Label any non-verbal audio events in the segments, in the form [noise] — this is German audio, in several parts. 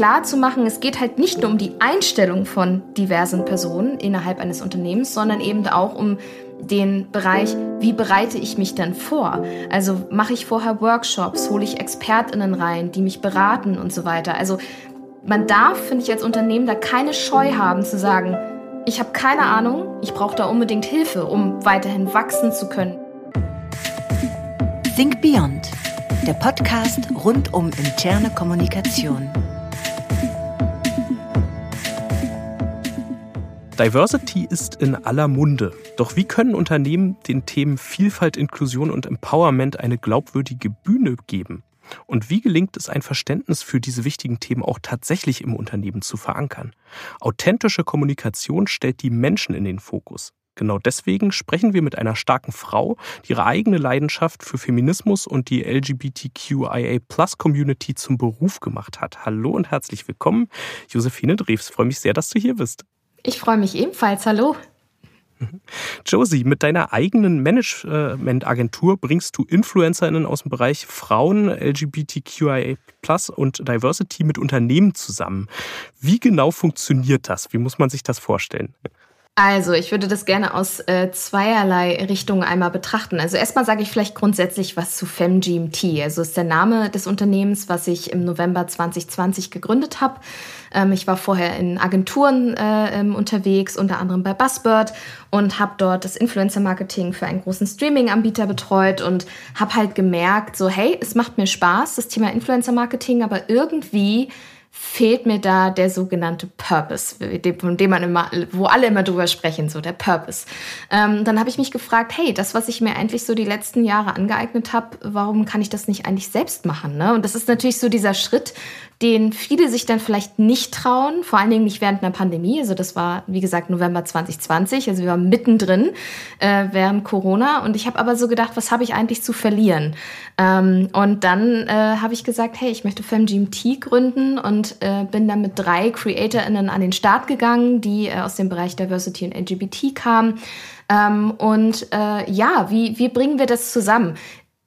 Klar zu machen, es geht halt nicht nur um die Einstellung von diversen Personen innerhalb eines Unternehmens, sondern eben auch um den Bereich, wie bereite ich mich denn vor? Also mache ich vorher Workshops, hole ich Expertinnen rein, die mich beraten und so weiter. Also man darf, finde ich, als Unternehmen da keine Scheu haben zu sagen, ich habe keine Ahnung, ich brauche da unbedingt Hilfe, um weiterhin wachsen zu können. Think Beyond, der Podcast rund um interne Kommunikation. Diversity ist in aller Munde. Doch wie können Unternehmen den Themen Vielfalt, Inklusion und Empowerment eine glaubwürdige Bühne geben? Und wie gelingt es, ein Verständnis für diese wichtigen Themen auch tatsächlich im Unternehmen zu verankern? Authentische Kommunikation stellt die Menschen in den Fokus. Genau deswegen sprechen wir mit einer starken Frau, die ihre eigene Leidenschaft für Feminismus und die LGBTQIA-Plus-Community zum Beruf gemacht hat. Hallo und herzlich willkommen, Josephine Drews. Freue mich sehr, dass du hier bist. Ich freue mich ebenfalls. Hallo. Josie, mit deiner eigenen Managementagentur bringst du InfluencerInnen aus dem Bereich Frauen, LGBTQIA und Diversity mit Unternehmen zusammen. Wie genau funktioniert das? Wie muss man sich das vorstellen? Also, ich würde das gerne aus äh, zweierlei Richtungen einmal betrachten. Also erstmal sage ich vielleicht grundsätzlich was zu FemGMT. Also ist der Name des Unternehmens, was ich im November 2020 gegründet habe. Ähm, ich war vorher in Agenturen äh, ähm, unterwegs, unter anderem bei Buzzbird und habe dort das Influencer-Marketing für einen großen Streaming-Anbieter betreut und habe halt gemerkt, so hey, es macht mir Spaß, das Thema Influencer-Marketing, aber irgendwie fehlt mir da der sogenannte Purpose, von dem man immer, wo alle immer drüber sprechen, so der Purpose. Ähm, dann habe ich mich gefragt, hey, das, was ich mir eigentlich so die letzten Jahre angeeignet habe, warum kann ich das nicht eigentlich selbst machen? Ne? Und das ist natürlich so dieser Schritt, den viele sich dann vielleicht nicht trauen, vor allen Dingen nicht während einer Pandemie. Also das war, wie gesagt, November 2020, also wir waren mittendrin äh, während Corona. Und ich habe aber so gedacht, was habe ich eigentlich zu verlieren? Ähm, und dann äh, habe ich gesagt, hey, ich möchte FemGMT gründen und äh, bin dann mit drei CreatorInnen an den Start gegangen, die äh, aus dem Bereich Diversity und LGBT kamen. Ähm, und äh, ja, wie, wie bringen wir das zusammen?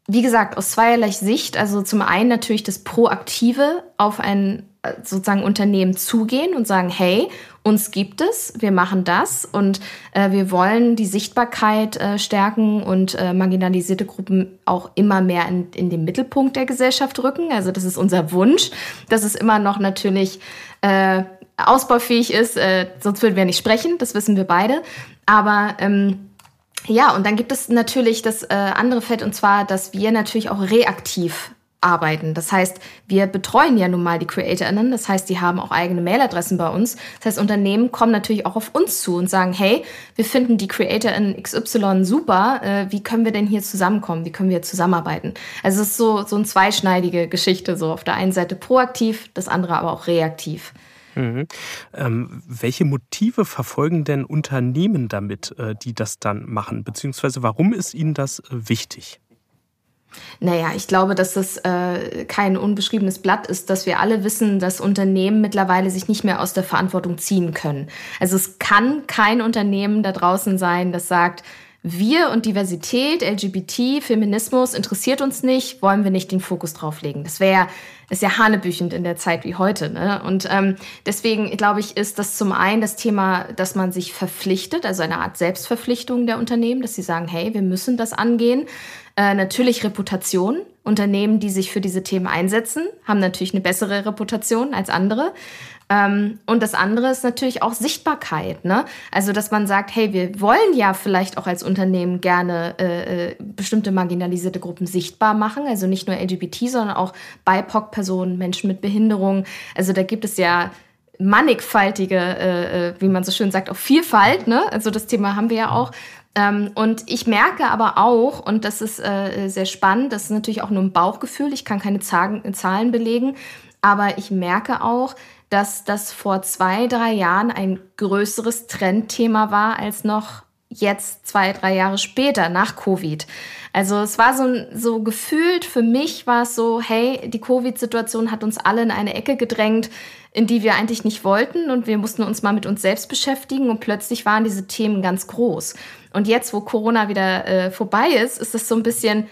Wie gesagt, aus zweierlei Sicht. Also zum einen natürlich das Proaktive auf ein äh, sozusagen Unternehmen zugehen und sagen, hey, uns gibt es, wir machen das und äh, wir wollen die Sichtbarkeit äh, stärken und äh, marginalisierte Gruppen auch immer mehr in, in den Mittelpunkt der Gesellschaft rücken. Also das ist unser Wunsch, dass es immer noch natürlich äh, ausbaufähig ist, äh, sonst würden wir nicht sprechen, das wissen wir beide. Aber ähm, ja, und dann gibt es natürlich das äh, andere Feld und zwar, dass wir natürlich auch reaktiv arbeiten. Das heißt, wir betreuen ja nun mal die CreatorInnen. Das heißt, die haben auch eigene Mailadressen bei uns. Das heißt, Unternehmen kommen natürlich auch auf uns zu und sagen, hey, wir finden die CreatorInnen XY super. Äh, wie können wir denn hier zusammenkommen? Wie können wir zusammenarbeiten? Also es ist so, so eine zweischneidige Geschichte. So auf der einen Seite proaktiv, das andere aber auch reaktiv. Mhm. Ähm, welche Motive verfolgen denn Unternehmen damit, äh, die das dann machen? Beziehungsweise warum ist ihnen das äh, wichtig? Naja, ich glaube, dass das äh, kein unbeschriebenes Blatt ist, dass wir alle wissen, dass Unternehmen mittlerweile sich nicht mehr aus der Verantwortung ziehen können. Also es kann kein Unternehmen da draußen sein, das sagt, wir und Diversität, LGBT, Feminismus interessiert uns nicht, wollen wir nicht den Fokus drauf legen. Das wäre ist ja hanebüchend in der Zeit wie heute. Ne? Und ähm, deswegen glaube ich, ist das zum einen das Thema, dass man sich verpflichtet, also eine Art Selbstverpflichtung der Unternehmen, dass sie sagen, hey, wir müssen das angehen. Äh, natürlich Reputation. Unternehmen, die sich für diese Themen einsetzen, haben natürlich eine bessere Reputation als andere. Ähm, und das andere ist natürlich auch Sichtbarkeit. Ne? Also, dass man sagt, hey, wir wollen ja vielleicht auch als Unternehmen gerne äh, äh bestimmte marginalisierte Gruppen sichtbar machen. Also nicht nur LGBT, sondern auch BIPOC-Personen, Menschen mit Behinderung. Also da gibt es ja mannigfaltige, äh, äh, wie man so schön sagt, auch Vielfalt. Ne? Also das Thema haben wir ja auch. Ähm, und ich merke aber auch, und das ist äh, sehr spannend, das ist natürlich auch nur ein Bauchgefühl, ich kann keine Zahlen, Zahlen belegen, aber ich merke auch, dass das vor zwei, drei Jahren ein größeres Trendthema war als noch jetzt zwei, drei Jahre später nach Covid. Also es war so, so gefühlt, für mich war es so, hey, die Covid-Situation hat uns alle in eine Ecke gedrängt, in die wir eigentlich nicht wollten und wir mussten uns mal mit uns selbst beschäftigen und plötzlich waren diese Themen ganz groß. Und jetzt, wo Corona wieder äh, vorbei ist, ist es so ein bisschen,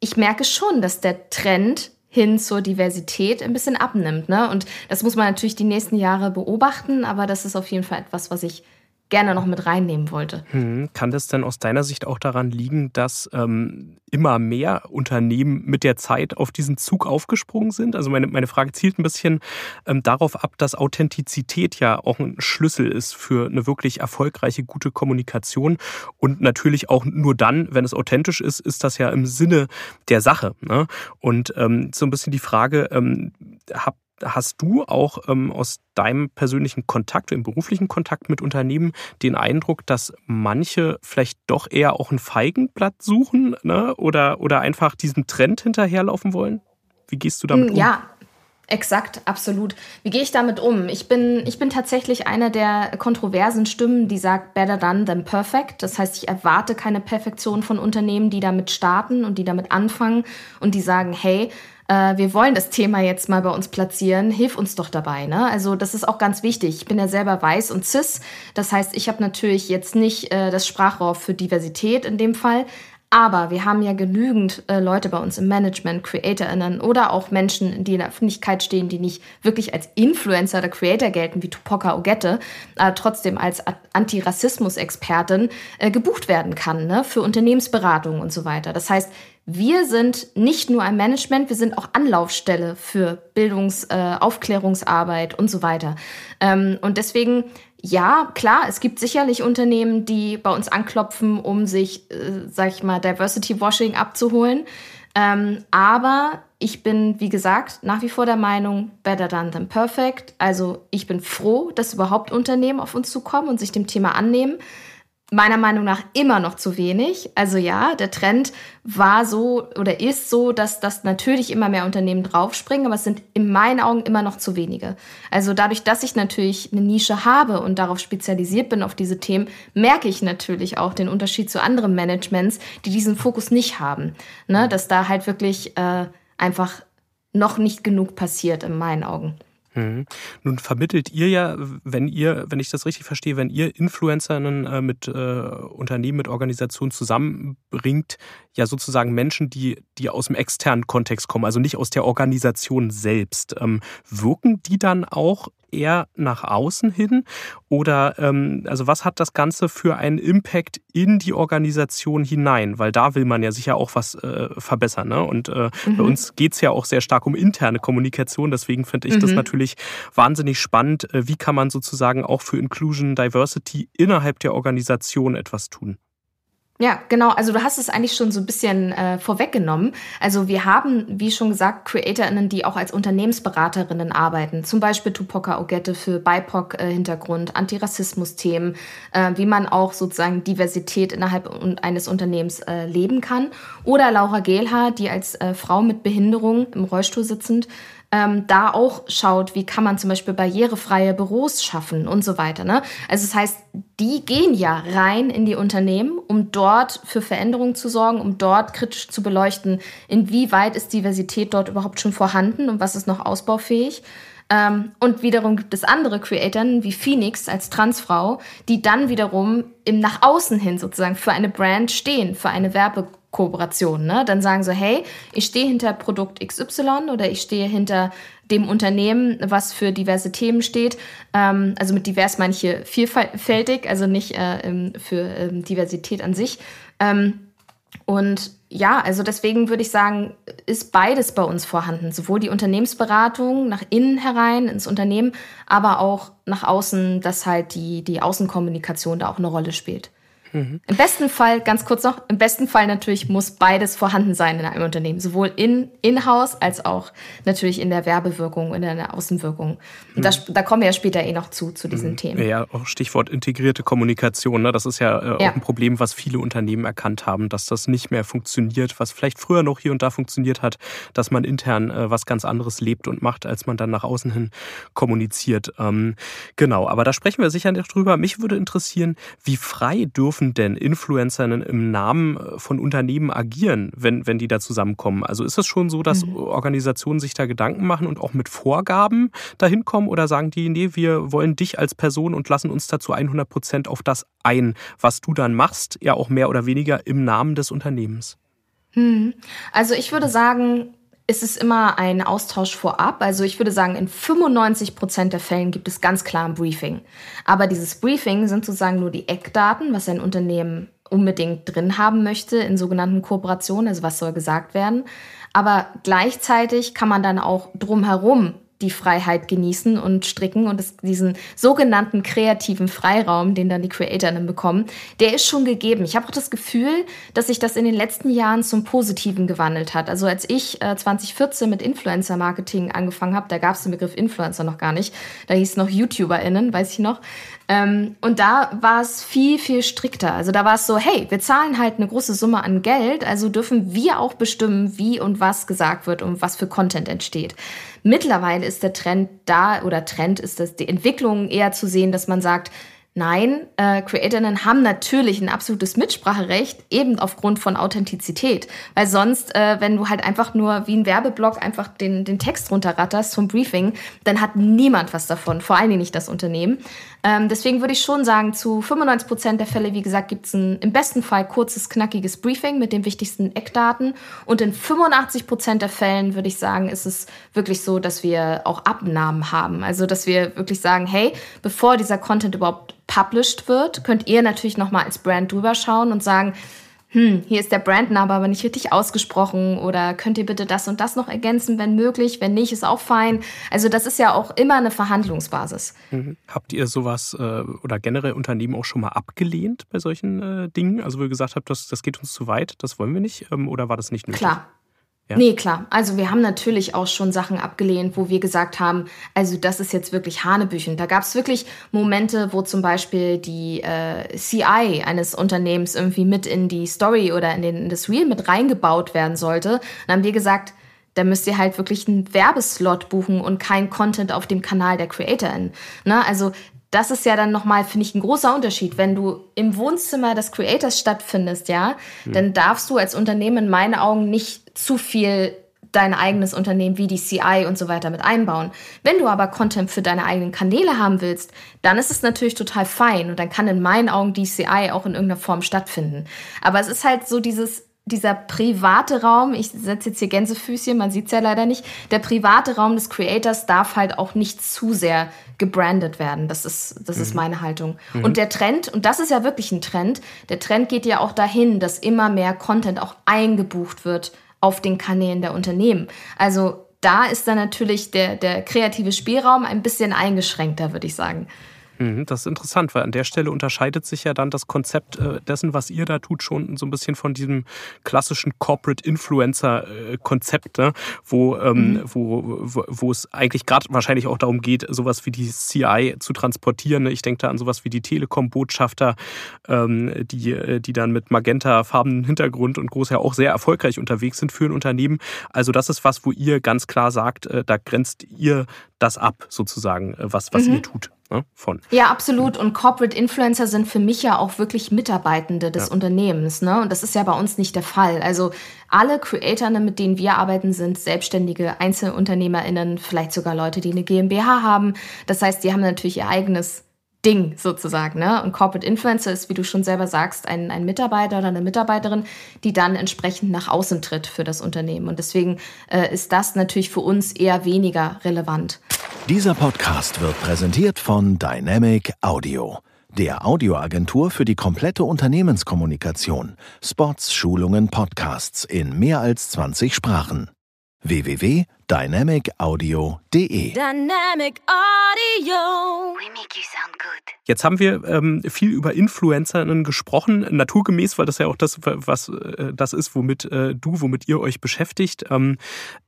ich merke schon, dass der Trend hin zur Diversität ein bisschen abnimmt. Ne? Und das muss man natürlich die nächsten Jahre beobachten, aber das ist auf jeden Fall etwas, was ich gerne noch mit reinnehmen wollte. Hm, kann das denn aus deiner Sicht auch daran liegen, dass ähm, immer mehr Unternehmen mit der Zeit auf diesen Zug aufgesprungen sind? Also meine, meine Frage zielt ein bisschen ähm, darauf ab, dass Authentizität ja auch ein Schlüssel ist für eine wirklich erfolgreiche, gute Kommunikation. Und natürlich auch nur dann, wenn es authentisch ist, ist das ja im Sinne der Sache. Ne? Und ähm, so ein bisschen die Frage, ähm, habt Hast du auch ähm, aus deinem persönlichen Kontakt, im beruflichen Kontakt mit Unternehmen den Eindruck, dass manche vielleicht doch eher auch ein Feigenblatt suchen ne? oder, oder einfach diesem Trend hinterherlaufen wollen? Wie gehst du damit hm, um? Ja, Exakt, absolut. Wie gehe ich damit um? Ich bin, ich bin tatsächlich eine der kontroversen Stimmen, die sagt, better done than perfect. Das heißt, ich erwarte keine Perfektion von Unternehmen, die damit starten und die damit anfangen und die sagen, hey, äh, wir wollen das Thema jetzt mal bei uns platzieren, hilf uns doch dabei. Ne? Also das ist auch ganz wichtig. Ich bin ja selber weiß und cis. Das heißt, ich habe natürlich jetzt nicht äh, das Sprachrohr für Diversität in dem Fall, aber wir haben ja genügend äh, Leute bei uns im Management, CreatorInnen oder auch Menschen, die in der Öffentlichkeit stehen, die nicht wirklich als Influencer oder Creator gelten, wie Tupoka Ogette, aber trotzdem als Antirassismus-Expertin äh, gebucht werden kann, ne, für Unternehmensberatung und so weiter. Das heißt, wir sind nicht nur ein Management, wir sind auch Anlaufstelle für Bildungs-, äh, Aufklärungsarbeit und so weiter. Ähm, und deswegen, ja, klar, es gibt sicherlich Unternehmen, die bei uns anklopfen, um sich, äh, sag ich mal, Diversity Washing abzuholen. Ähm, aber ich bin, wie gesagt, nach wie vor der Meinung, better done than perfect. Also ich bin froh, dass überhaupt Unternehmen auf uns zukommen und sich dem Thema annehmen meiner Meinung nach immer noch zu wenig. Also ja, der Trend war so oder ist so, dass das natürlich immer mehr Unternehmen draufspringen, aber es sind in meinen Augen immer noch zu wenige. Also dadurch, dass ich natürlich eine Nische habe und darauf spezialisiert bin auf diese Themen, merke ich natürlich auch den Unterschied zu anderen Managements, die diesen Fokus nicht haben. Ne? Dass da halt wirklich äh, einfach noch nicht genug passiert in meinen Augen. Mhm. Nun vermittelt ihr ja, wenn ihr, wenn ich das richtig verstehe, wenn ihr Influencerinnen äh, mit äh, Unternehmen, mit Organisationen zusammenbringt, ja sozusagen Menschen, die, die aus dem externen Kontext kommen, also nicht aus der Organisation selbst. Ähm, wirken die dann auch eher nach außen hin? Oder ähm, also was hat das Ganze für einen Impact in die Organisation hinein? Weil da will man ja sicher auch was äh, verbessern. Ne? Und äh, mhm. bei uns geht es ja auch sehr stark um interne Kommunikation. Deswegen finde ich mhm. das natürlich wahnsinnig spannend. Äh, wie kann man sozusagen auch für Inclusion, Diversity innerhalb der Organisation etwas tun? Ja, genau. Also du hast es eigentlich schon so ein bisschen äh, vorweggenommen. Also wir haben, wie schon gesagt, CreatorInnen, die auch als Unternehmensberaterinnen arbeiten. Zum Beispiel Tupoka Ogette für BIPOC-Hintergrund, Antirassismus-Themen, äh, wie man auch sozusagen Diversität innerhalb eines Unternehmens äh, leben kann. Oder Laura Gehlhaar, die als äh, Frau mit Behinderung im Rollstuhl sitzend ähm, da auch schaut, wie kann man zum Beispiel barrierefreie Büros schaffen und so weiter. Ne? Also das heißt, die gehen ja rein in die Unternehmen, um dort für Veränderungen zu sorgen, um dort kritisch zu beleuchten, inwieweit ist Diversität dort überhaupt schon vorhanden und was ist noch ausbaufähig. Ähm, und wiederum gibt es andere Creatoren wie Phoenix als Transfrau, die dann wiederum im nach außen hin sozusagen für eine Brand stehen, für eine Werbe Kooperation. Ne? Dann sagen sie, hey, ich stehe hinter Produkt XY oder ich stehe hinter dem Unternehmen, was für diverse Themen steht. Ähm, also mit divers meine ich hier vielfältig, also nicht äh, für ähm, Diversität an sich. Ähm, und ja, also deswegen würde ich sagen, ist beides bei uns vorhanden. Sowohl die Unternehmensberatung nach innen herein ins Unternehmen, aber auch nach außen, dass halt die, die Außenkommunikation da auch eine Rolle spielt. Mhm. Im besten Fall, ganz kurz noch, im besten Fall natürlich muss beides vorhanden sein in einem Unternehmen. Sowohl in, in-house als auch natürlich in der Werbewirkung, in der Außenwirkung. Und mhm. da, da, kommen wir ja später eh noch zu, zu diesen mhm. Themen. Ja, auch Stichwort integrierte Kommunikation. Ne? Das ist ja, äh, ja, auch ein Problem, was viele Unternehmen erkannt haben, dass das nicht mehr funktioniert, was vielleicht früher noch hier und da funktioniert hat, dass man intern äh, was ganz anderes lebt und macht, als man dann nach außen hin kommuniziert. Ähm, genau, aber da sprechen wir sicher nicht drüber. Mich würde interessieren, wie frei dürfen dürfen denn Influencerinnen im Namen äh, von Unternehmen agieren, wenn, wenn die da zusammenkommen? Also ist es schon so, dass mhm. Organisationen sich da Gedanken machen und auch mit Vorgaben dahin kommen oder sagen die, nee, wir wollen dich als Person und lassen uns dazu 100 Prozent auf das ein, was du dann machst, ja auch mehr oder weniger im Namen des Unternehmens? Hm. Also ich würde sagen, ist es immer ein Austausch vorab. Also ich würde sagen, in 95 Prozent der Fällen gibt es ganz klar ein Briefing. Aber dieses Briefing sind sozusagen nur die Eckdaten, was ein Unternehmen unbedingt drin haben möchte in sogenannten Kooperationen, also was soll gesagt werden. Aber gleichzeitig kann man dann auch drumherum die Freiheit genießen und stricken und es, diesen sogenannten kreativen Freiraum, den dann die CreatorInnen bekommen, der ist schon gegeben. Ich habe auch das Gefühl, dass sich das in den letzten Jahren zum Positiven gewandelt hat. Also als ich äh, 2014 mit Influencer-Marketing angefangen habe, da gab es den Begriff Influencer noch gar nicht, da hieß es noch YouTuberInnen, weiß ich noch. Ähm, und da war es viel, viel strikter. Also da war es so, hey, wir zahlen halt eine große Summe an Geld, also dürfen wir auch bestimmen, wie und was gesagt wird und was für Content entsteht. Mittlerweile ist der Trend da oder Trend ist das die Entwicklung eher zu sehen, dass man sagt, Nein, äh, Creatorinnen haben natürlich ein absolutes Mitspracherecht, eben aufgrund von Authentizität. Weil sonst, äh, wenn du halt einfach nur wie ein Werbeblock einfach den, den Text runterratterst zum Briefing, dann hat niemand was davon, vor allen Dingen nicht das Unternehmen. Ähm, deswegen würde ich schon sagen, zu 95 Prozent der Fälle, wie gesagt, gibt es ein im besten Fall kurzes, knackiges Briefing mit den wichtigsten Eckdaten. Und in 85 Prozent der Fällen würde ich sagen, ist es wirklich so, dass wir auch Abnahmen haben. Also, dass wir wirklich sagen, hey, bevor dieser Content überhaupt published wird, könnt ihr natürlich nochmal als Brand drüber schauen und sagen, hm, hier ist der Brandname aber nicht richtig ausgesprochen oder könnt ihr bitte das und das noch ergänzen, wenn möglich, wenn nicht, ist auch fein. Also das ist ja auch immer eine Verhandlungsbasis. Mhm. Habt ihr sowas äh, oder generell Unternehmen auch schon mal abgelehnt bei solchen äh, Dingen? Also wo ihr gesagt habt, das, das geht uns zu weit, das wollen wir nicht ähm, oder war das nicht nötig? Klar, ja? Nee, klar. Also wir haben natürlich auch schon Sachen abgelehnt, wo wir gesagt haben, also das ist jetzt wirklich Hanebüchen. Da gab es wirklich Momente, wo zum Beispiel die äh, CI eines Unternehmens irgendwie mit in die Story oder in, den, in das Reel mit reingebaut werden sollte. Dann haben wir gesagt, da müsst ihr halt wirklich einen Werbeslot buchen und kein Content auf dem Kanal der CreatorInnen. Ne? Also das ist ja dann nochmal, finde ich, ein großer Unterschied. Wenn du im Wohnzimmer des Creators stattfindest, ja, mhm. dann darfst du als Unternehmen in meinen Augen nicht zu viel dein eigenes Unternehmen wie die CI und so weiter mit einbauen. Wenn du aber Content für deine eigenen Kanäle haben willst, dann ist es natürlich total fein und dann kann in meinen Augen die CI auch in irgendeiner Form stattfinden. Aber es ist halt so dieses dieser private Raum, ich setze jetzt hier Gänsefüßchen, man sieht es ja leider nicht, der private Raum des Creators darf halt auch nicht zu sehr gebrandet werden. Das ist, das mhm. ist meine Haltung. Mhm. Und der Trend, und das ist ja wirklich ein Trend, der Trend geht ja auch dahin, dass immer mehr Content auch eingebucht wird auf den Kanälen der Unternehmen. Also da ist dann natürlich der, der kreative Spielraum ein bisschen eingeschränkter, würde ich sagen. Mhm, das ist interessant, weil an der Stelle unterscheidet sich ja dann das Konzept äh, dessen, was ihr da tut, schon so ein bisschen von diesem klassischen Corporate Influencer-Konzept, ne? wo, ähm, mhm. wo, wo, wo es eigentlich gerade wahrscheinlich auch darum geht, sowas wie die CI zu transportieren. Ne? Ich denke da an sowas wie die Telekom-Botschafter, ähm, die, äh, die dann mit magenta-farbenen Hintergrund und groß ja auch sehr erfolgreich unterwegs sind für ein Unternehmen. Also das ist was, wo ihr ganz klar sagt, äh, da grenzt ihr das ab, sozusagen, was, was mhm. ihr tut ne, von. Ja, absolut. Und Corporate Influencer sind für mich ja auch wirklich Mitarbeitende des ja. Unternehmens. Ne? Und das ist ja bei uns nicht der Fall. Also alle Creator, mit denen wir arbeiten, sind selbstständige EinzelunternehmerInnen, vielleicht sogar Leute, die eine GmbH haben. Das heißt, die haben natürlich ihr eigenes Ding sozusagen. Ne? Und Corporate Influencer ist, wie du schon selber sagst, ein, ein Mitarbeiter oder eine Mitarbeiterin, die dann entsprechend nach außen tritt für das Unternehmen. Und deswegen äh, ist das natürlich für uns eher weniger relevant. Dieser Podcast wird präsentiert von Dynamic Audio, der Audioagentur für die komplette Unternehmenskommunikation. Spots, Schulungen, Podcasts in mehr als 20 Sprachen. www dynamicaudio.de. Dynamic Audio. We make you sound good. Jetzt haben wir ähm, viel über Influencerinnen gesprochen, naturgemäß, weil das ja auch das, was äh, das ist, womit äh, du, womit ihr euch beschäftigt. Ähm,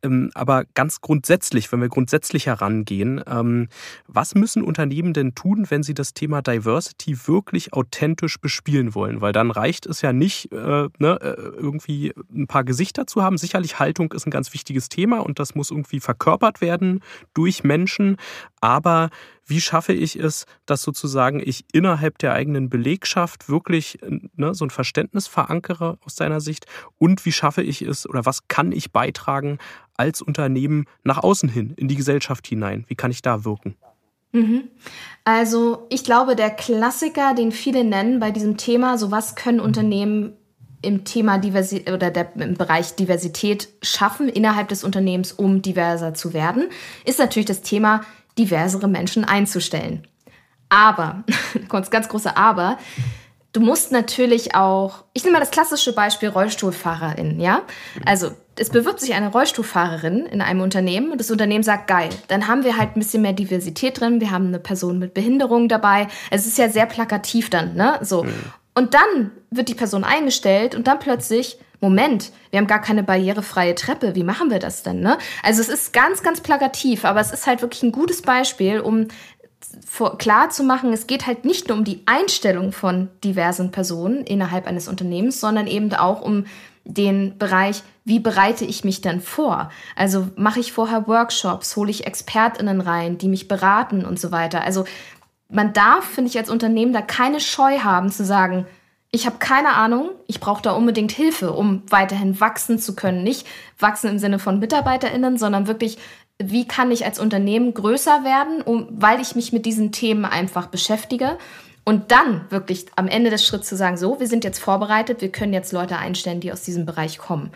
ähm, aber ganz grundsätzlich, wenn wir grundsätzlicher rangehen, ähm, was müssen Unternehmen denn tun, wenn sie das Thema Diversity wirklich authentisch bespielen wollen? Weil dann reicht es ja nicht, äh, ne, äh, irgendwie ein paar Gesichter zu haben. Sicherlich Haltung ist ein ganz wichtiges Thema und das muss irgendwie verkörpert werden durch Menschen. Aber wie schaffe ich es, dass sozusagen ich innerhalb der eigenen Belegschaft wirklich ne, so ein Verständnis verankere aus deiner Sicht? Und wie schaffe ich es oder was kann ich beitragen als Unternehmen nach außen hin, in die Gesellschaft hinein? Wie kann ich da wirken? Mhm. Also ich glaube, der Klassiker, den viele nennen bei diesem Thema, so was können Unternehmen im Thema Diversität oder der, im Bereich Diversität schaffen innerhalb des Unternehmens, um diverser zu werden, ist natürlich das Thema diversere Menschen einzustellen. Aber, [laughs] ganz, große Aber, du musst natürlich auch, ich nehme mal das klassische Beispiel Rollstuhlfahrerin, ja? Also, es bewirbt sich eine Rollstuhlfahrerin in einem Unternehmen und das Unternehmen sagt, geil, dann haben wir halt ein bisschen mehr Diversität drin, wir haben eine Person mit Behinderung dabei. Es ist ja sehr plakativ dann, ne? So. Mhm. Und dann wird die Person eingestellt und dann plötzlich Moment, wir haben gar keine barrierefreie Treppe, wie machen wir das denn? Ne? Also es ist ganz, ganz plakativ, aber es ist halt wirklich ein gutes Beispiel, um klar zu machen, es geht halt nicht nur um die Einstellung von diversen Personen innerhalb eines Unternehmens, sondern eben auch um den Bereich, wie bereite ich mich denn vor? Also mache ich vorher Workshops, hole ich Expertinnen rein, die mich beraten und so weiter. Also man darf, finde ich, als Unternehmen da keine Scheu haben zu sagen, ich habe keine Ahnung, ich brauche da unbedingt Hilfe, um weiterhin wachsen zu können. Nicht wachsen im Sinne von Mitarbeiterinnen, sondern wirklich, wie kann ich als Unternehmen größer werden, um, weil ich mich mit diesen Themen einfach beschäftige. Und dann wirklich am Ende des Schritts zu sagen, so, wir sind jetzt vorbereitet, wir können jetzt Leute einstellen, die aus diesem Bereich kommen.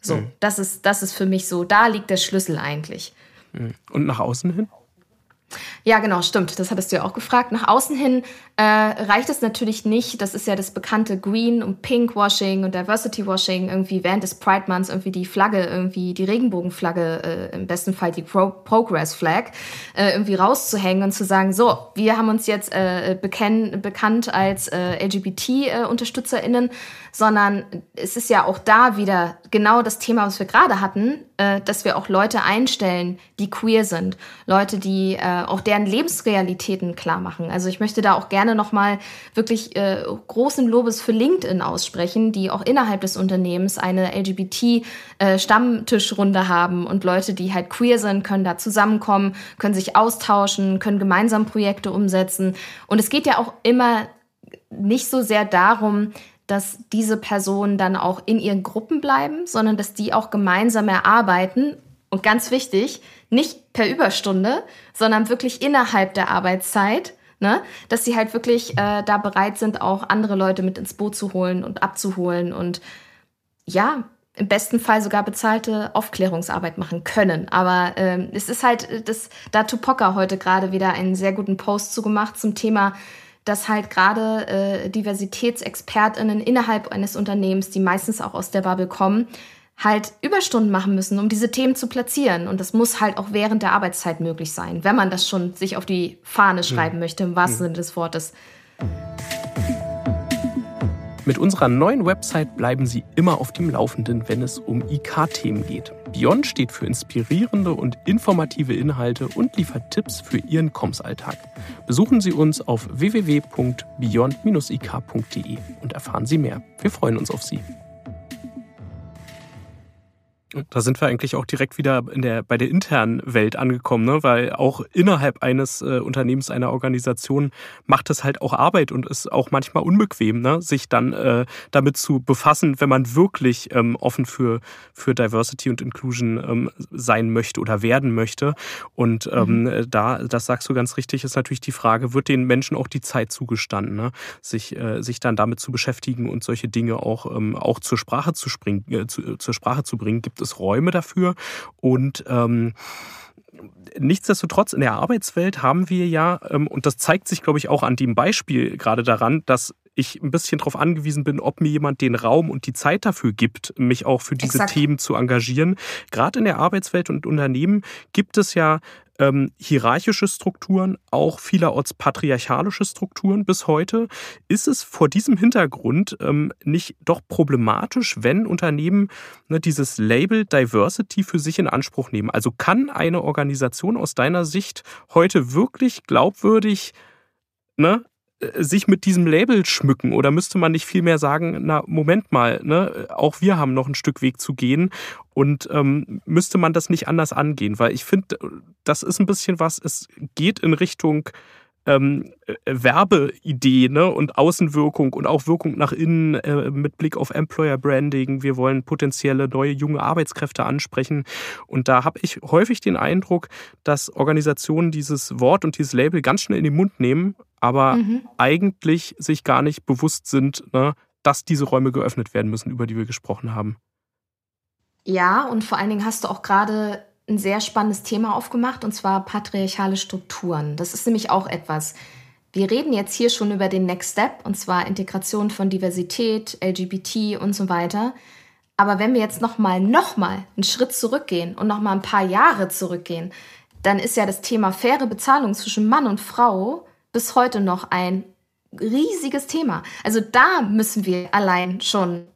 So, mhm. das, ist, das ist für mich so, da liegt der Schlüssel eigentlich. Mhm. Und nach außen hin? Ja, genau, stimmt. Das hattest du ja auch gefragt. Nach außen hin äh, reicht es natürlich nicht. Das ist ja das bekannte Green- und Pink-Washing und Diversity-Washing, irgendwie während des Pride Months irgendwie die Flagge, irgendwie die Regenbogenflagge, äh, im besten Fall die Pro Progress-Flag, äh, irgendwie rauszuhängen und zu sagen, so, wir haben uns jetzt äh, bekennen, bekannt als äh, LGBT-UnterstützerInnen, sondern es ist ja auch da wieder genau das Thema, was wir gerade hatten, äh, dass wir auch Leute einstellen, die queer sind. Leute, die äh, auch deren Lebensrealitäten klar machen. Also ich möchte da auch gerne nochmal wirklich äh, großen Lobes für LinkedIn aussprechen, die auch innerhalb des Unternehmens eine LGBT-Stammtischrunde äh, haben und Leute, die halt queer sind, können da zusammenkommen, können sich austauschen, können gemeinsam Projekte umsetzen. Und es geht ja auch immer nicht so sehr darum, dass diese Personen dann auch in ihren Gruppen bleiben, sondern dass die auch gemeinsam erarbeiten. Und ganz wichtig, nicht per Überstunde, sondern wirklich innerhalb der Arbeitszeit, ne? dass sie halt wirklich äh, da bereit sind, auch andere Leute mit ins Boot zu holen und abzuholen und ja, im besten Fall sogar bezahlte Aufklärungsarbeit machen können. Aber ähm, es ist halt, das, da Tupoka heute gerade wieder einen sehr guten Post zugemacht zum Thema dass halt gerade äh, Diversitätsexpertinnen innerhalb eines Unternehmens, die meistens auch aus der Bubble kommen, halt Überstunden machen müssen, um diese Themen zu platzieren. Und das muss halt auch während der Arbeitszeit möglich sein, wenn man das schon sich auf die Fahne schreiben hm. möchte, im wahrsten hm. Sinne des Wortes. Mit unserer neuen Website bleiben Sie immer auf dem Laufenden, wenn es um IK-Themen geht. Beyond steht für inspirierende und informative Inhalte und liefert Tipps für Ihren Kommsalltag. Besuchen Sie uns auf www.beyond-ik.de und erfahren Sie mehr. Wir freuen uns auf Sie. Da sind wir eigentlich auch direkt wieder in der, bei der internen Welt angekommen, ne? weil auch innerhalb eines äh, Unternehmens, einer Organisation macht es halt auch Arbeit und ist auch manchmal unbequem, ne? sich dann äh, damit zu befassen, wenn man wirklich ähm, offen für, für Diversity und Inclusion ähm, sein möchte oder werden möchte. Und ähm, mhm. da, das sagst du ganz richtig, ist natürlich die Frage, wird den Menschen auch die Zeit zugestanden, ne? sich, äh, sich dann damit zu beschäftigen und solche Dinge auch, ähm, auch zur Sprache zu, springen, äh, zu, zur Sprache zu bringen? Gibt es Räume dafür. Und ähm, nichtsdestotrotz in der Arbeitswelt haben wir ja, ähm, und das zeigt sich, glaube ich, auch an dem Beispiel gerade daran, dass ich ein bisschen darauf angewiesen bin, ob mir jemand den Raum und die Zeit dafür gibt, mich auch für diese Exakt. Themen zu engagieren. Gerade in der Arbeitswelt und Unternehmen gibt es ja ähm, hierarchische Strukturen, auch vielerorts patriarchalische Strukturen bis heute. Ist es vor diesem Hintergrund ähm, nicht doch problematisch, wenn Unternehmen ne, dieses Label Diversity für sich in Anspruch nehmen? Also kann eine Organisation aus deiner Sicht heute wirklich glaubwürdig ne, sich mit diesem Label schmücken oder müsste man nicht vielmehr sagen, na Moment mal, ne, auch wir haben noch ein Stück Weg zu gehen und ähm, müsste man das nicht anders angehen? Weil ich finde, das ist ein bisschen was, es geht in Richtung ähm, äh, Werbeidee ne? und Außenwirkung und auch Wirkung nach innen äh, mit Blick auf Employer Branding. Wir wollen potenzielle neue junge Arbeitskräfte ansprechen. Und da habe ich häufig den Eindruck, dass Organisationen dieses Wort und dieses Label ganz schnell in den Mund nehmen, aber mhm. eigentlich sich gar nicht bewusst sind, ne, dass diese Räume geöffnet werden müssen, über die wir gesprochen haben. Ja, und vor allen Dingen hast du auch gerade ein sehr spannendes Thema aufgemacht, und zwar patriarchale Strukturen. Das ist nämlich auch etwas. Wir reden jetzt hier schon über den Next Step, und zwar Integration von Diversität, LGBT und so weiter. Aber wenn wir jetzt nochmal noch mal einen Schritt zurückgehen und nochmal ein paar Jahre zurückgehen, dann ist ja das Thema faire Bezahlung zwischen Mann und Frau bis heute noch ein riesiges Thema. Also da müssen wir allein schon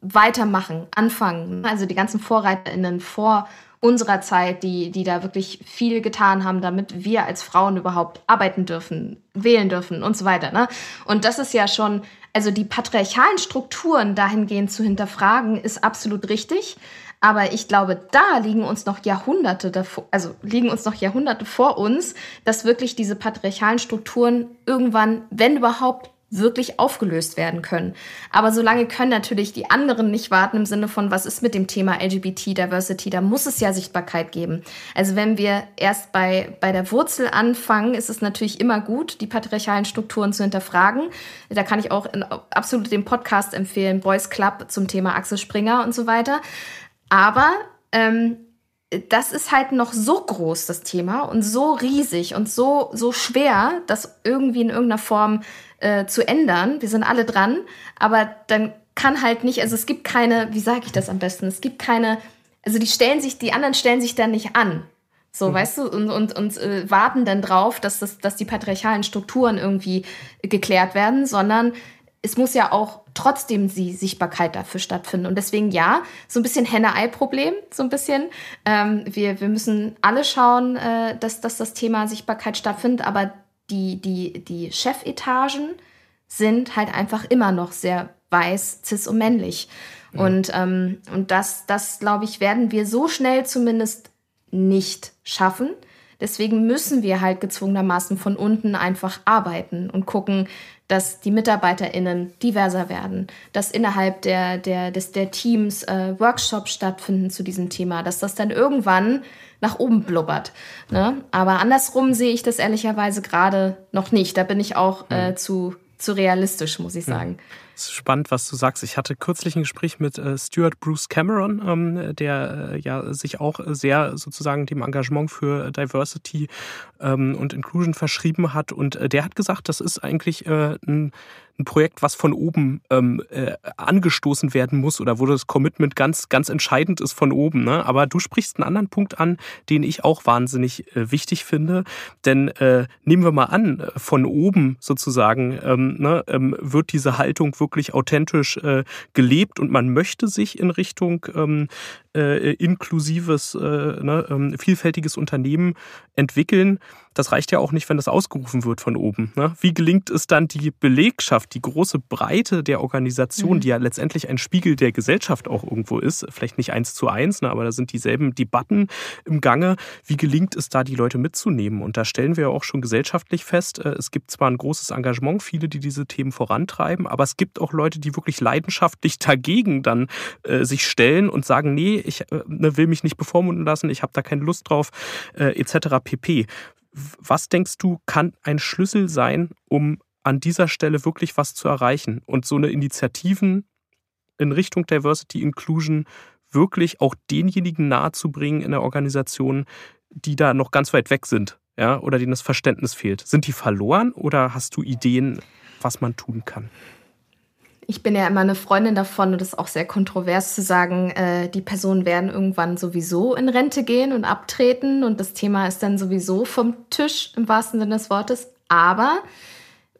weitermachen, anfangen. Also die ganzen VorreiterInnen vor unserer Zeit, die, die da wirklich viel getan haben, damit wir als Frauen überhaupt arbeiten dürfen, wählen dürfen und so weiter. Ne? Und das ist ja schon, also die patriarchalen Strukturen dahingehend zu hinterfragen, ist absolut richtig. Aber ich glaube, da liegen uns noch Jahrhunderte davor, also liegen uns noch Jahrhunderte vor uns, dass wirklich diese patriarchalen Strukturen irgendwann, wenn überhaupt, wirklich aufgelöst werden können. Aber solange können natürlich die anderen nicht warten im Sinne von, was ist mit dem Thema LGBT Diversity? Da muss es ja Sichtbarkeit geben. Also wenn wir erst bei, bei der Wurzel anfangen, ist es natürlich immer gut, die patriarchalen Strukturen zu hinterfragen. Da kann ich auch in, absolut den Podcast empfehlen, Boys Club zum Thema Axel Springer und so weiter. Aber ähm, das ist halt noch so groß, das Thema, und so riesig und so, so schwer, das irgendwie in irgendeiner Form äh, zu ändern. Wir sind alle dran, aber dann kann halt nicht, also es gibt keine, wie sage ich das am besten? Es gibt keine, also die stellen sich, die anderen stellen sich dann nicht an. So, mhm. weißt du, und, und, und äh, warten dann drauf, dass, das, dass die patriarchalen Strukturen irgendwie geklärt werden, sondern es muss ja auch trotzdem die Sichtbarkeit dafür stattfinden. Und deswegen ja, so ein bisschen Henne-Ei-Problem, so ein bisschen. Ähm, wir, wir müssen alle schauen, äh, dass, dass das Thema Sichtbarkeit stattfindet, aber die, die, die Chefetagen sind halt einfach immer noch sehr weiß, cis und männlich. Mhm. Und, ähm, und das, das glaube ich, werden wir so schnell zumindest nicht schaffen. Deswegen müssen wir halt gezwungenermaßen von unten einfach arbeiten und gucken, dass die MitarbeiterInnen diverser werden, dass innerhalb der, der, des, der Teams äh, Workshops stattfinden zu diesem Thema, dass das dann irgendwann nach oben blubbert. Ne? Aber andersrum sehe ich das ehrlicherweise gerade noch nicht. Da bin ich auch äh, zu, zu realistisch, muss ich sagen. Ja. Ist spannend, was du sagst. Ich hatte kürzlich ein Gespräch mit äh, Stuart Bruce Cameron, ähm, der äh, ja sich auch sehr sozusagen dem Engagement für Diversity ähm, und Inclusion verschrieben hat. Und äh, der hat gesagt, das ist eigentlich äh, ein ein Projekt, was von oben ähm, äh, angestoßen werden muss oder wo das Commitment ganz, ganz entscheidend ist von oben. Ne? Aber du sprichst einen anderen Punkt an, den ich auch wahnsinnig äh, wichtig finde. Denn äh, nehmen wir mal an, äh, von oben sozusagen ähm, ne, ähm, wird diese Haltung wirklich authentisch äh, gelebt und man möchte sich in Richtung ähm, äh, inklusives, äh, ne, ähm, vielfältiges Unternehmen entwickeln. Das reicht ja auch nicht, wenn das ausgerufen wird von oben. Ne? Wie gelingt es dann, die Belegschaft, die große Breite der Organisation, mhm. die ja letztendlich ein Spiegel der Gesellschaft auch irgendwo ist, vielleicht nicht eins zu eins, ne, aber da sind dieselben Debatten im Gange. Wie gelingt es da, die Leute mitzunehmen? Und da stellen wir ja auch schon gesellschaftlich fest, äh, es gibt zwar ein großes Engagement, viele, die diese Themen vorantreiben, aber es gibt auch Leute, die wirklich leidenschaftlich dagegen dann äh, sich stellen und sagen, nee, ich äh, ne, will mich nicht bevormunden lassen, ich habe da keine Lust drauf, äh, etc. pp. Was denkst du, kann ein Schlüssel sein, um an dieser Stelle wirklich was zu erreichen und so eine Initiativen in Richtung Diversity Inclusion wirklich auch denjenigen nahezubringen in der Organisation, die da noch ganz weit weg sind, ja, oder denen das Verständnis fehlt. Sind die verloren oder hast du Ideen, was man tun kann? Ich bin ja immer eine Freundin davon und es ist auch sehr kontrovers zu sagen, äh, die Personen werden irgendwann sowieso in Rente gehen und abtreten und das Thema ist dann sowieso vom Tisch im wahrsten Sinne des Wortes. Aber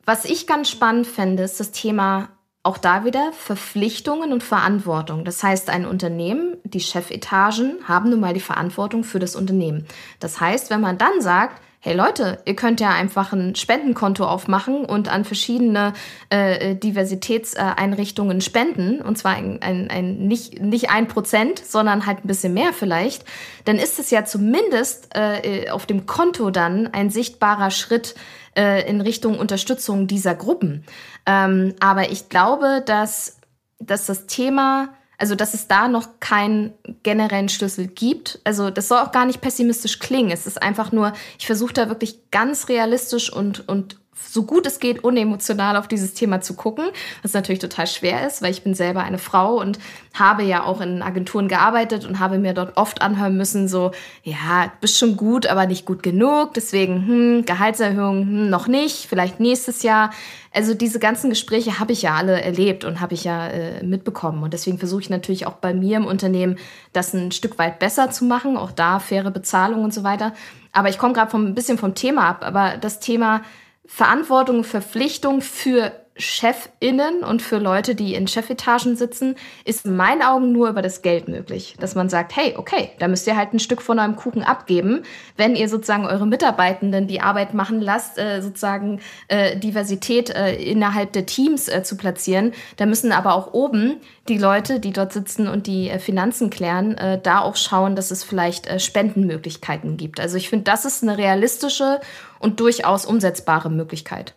was ich ganz spannend fände, ist das Thema auch da wieder Verpflichtungen und Verantwortung. Das heißt, ein Unternehmen, die Chefetagen haben nun mal die Verantwortung für das Unternehmen. Das heißt, wenn man dann sagt, hey Leute, ihr könnt ja einfach ein Spendenkonto aufmachen und an verschiedene äh, Diversitätseinrichtungen spenden, und zwar ein, ein, ein, nicht, nicht ein Prozent, sondern halt ein bisschen mehr vielleicht, dann ist es ja zumindest äh, auf dem Konto dann ein sichtbarer Schritt äh, in Richtung Unterstützung dieser Gruppen. Ähm, aber ich glaube, dass, dass das Thema also, dass es da noch keinen generellen Schlüssel gibt. Also, das soll auch gar nicht pessimistisch klingen. Es ist einfach nur, ich versuche da wirklich ganz realistisch und, und so gut es geht, unemotional auf dieses Thema zu gucken, was natürlich total schwer ist, weil ich bin selber eine Frau und habe ja auch in Agenturen gearbeitet und habe mir dort oft anhören müssen, so, ja, bist schon gut, aber nicht gut genug, deswegen, hm, Gehaltserhöhung, hm, noch nicht, vielleicht nächstes Jahr. Also diese ganzen Gespräche habe ich ja alle erlebt und habe ich ja äh, mitbekommen. Und deswegen versuche ich natürlich auch bei mir im Unternehmen, das ein Stück weit besser zu machen, auch da faire Bezahlung und so weiter. Aber ich komme gerade ein bisschen vom Thema ab, aber das Thema, Verantwortung, Verpflichtung für ChefInnen und für Leute, die in Chefetagen sitzen, ist in meinen Augen nur über das Geld möglich. Dass man sagt, hey, okay, da müsst ihr halt ein Stück von eurem Kuchen abgeben, wenn ihr sozusagen eure Mitarbeitenden die Arbeit machen lasst, äh, sozusagen äh, Diversität äh, innerhalb der Teams äh, zu platzieren. Da müssen aber auch oben die Leute, die dort sitzen und die äh, Finanzen klären, äh, da auch schauen, dass es vielleicht Spendenmöglichkeiten gibt. Also ich finde, das ist eine realistische und durchaus umsetzbare Möglichkeit.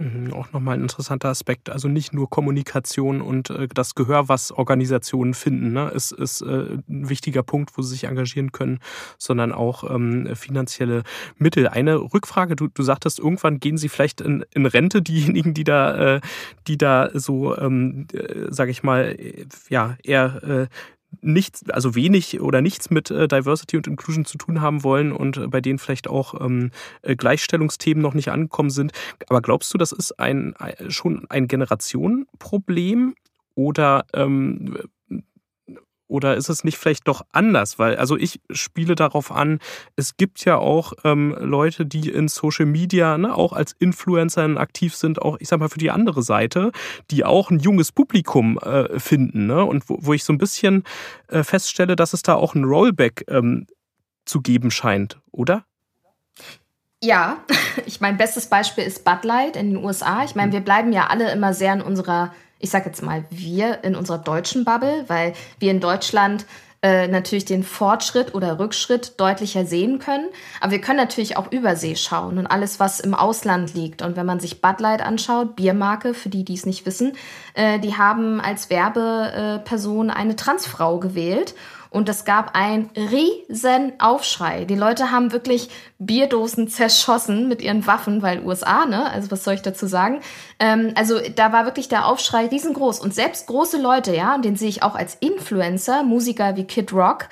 Mhm, auch nochmal ein interessanter Aspekt. Also nicht nur Kommunikation und äh, das Gehör, was Organisationen finden, ne, ist, ist äh, ein wichtiger Punkt, wo sie sich engagieren können, sondern auch ähm, finanzielle Mittel. Eine Rückfrage, du, du sagtest, irgendwann gehen sie vielleicht in, in Rente, diejenigen, die da, äh, die da so, ähm, äh, sage ich mal, äh, ja, eher äh, nichts, also wenig oder nichts mit äh, Diversity und Inclusion zu tun haben wollen und äh, bei denen vielleicht auch ähm, äh, Gleichstellungsthemen noch nicht angekommen sind. Aber glaubst du, das ist ein, schon ein Generationenproblem oder ähm, oder ist es nicht vielleicht doch anders? Weil, also ich spiele darauf an, es gibt ja auch ähm, Leute, die in Social Media ne, auch als Influencer aktiv sind, auch, ich sag mal, für die andere Seite, die auch ein junges Publikum äh, finden. Ne? Und wo, wo ich so ein bisschen äh, feststelle, dass es da auch ein Rollback ähm, zu geben scheint, oder? Ja, [laughs] ich mein bestes Beispiel ist Bud Light in den USA. Ich meine, wir bleiben ja alle immer sehr in unserer ich sage jetzt mal wir in unserer deutschen Bubble, weil wir in Deutschland äh, natürlich den Fortschritt oder Rückschritt deutlicher sehen können. Aber wir können natürlich auch Übersee schauen und alles, was im Ausland liegt. Und wenn man sich Bud Light anschaut, Biermarke, für die, die es nicht wissen, äh, die haben als Werbeperson eine Transfrau gewählt. Und es gab einen riesen Aufschrei. Die Leute haben wirklich Bierdosen zerschossen mit ihren Waffen, weil USA, ne? Also was soll ich dazu sagen? Ähm, also da war wirklich der Aufschrei riesengroß. Und selbst große Leute, ja, den sehe ich auch als Influencer, Musiker wie Kid Rock,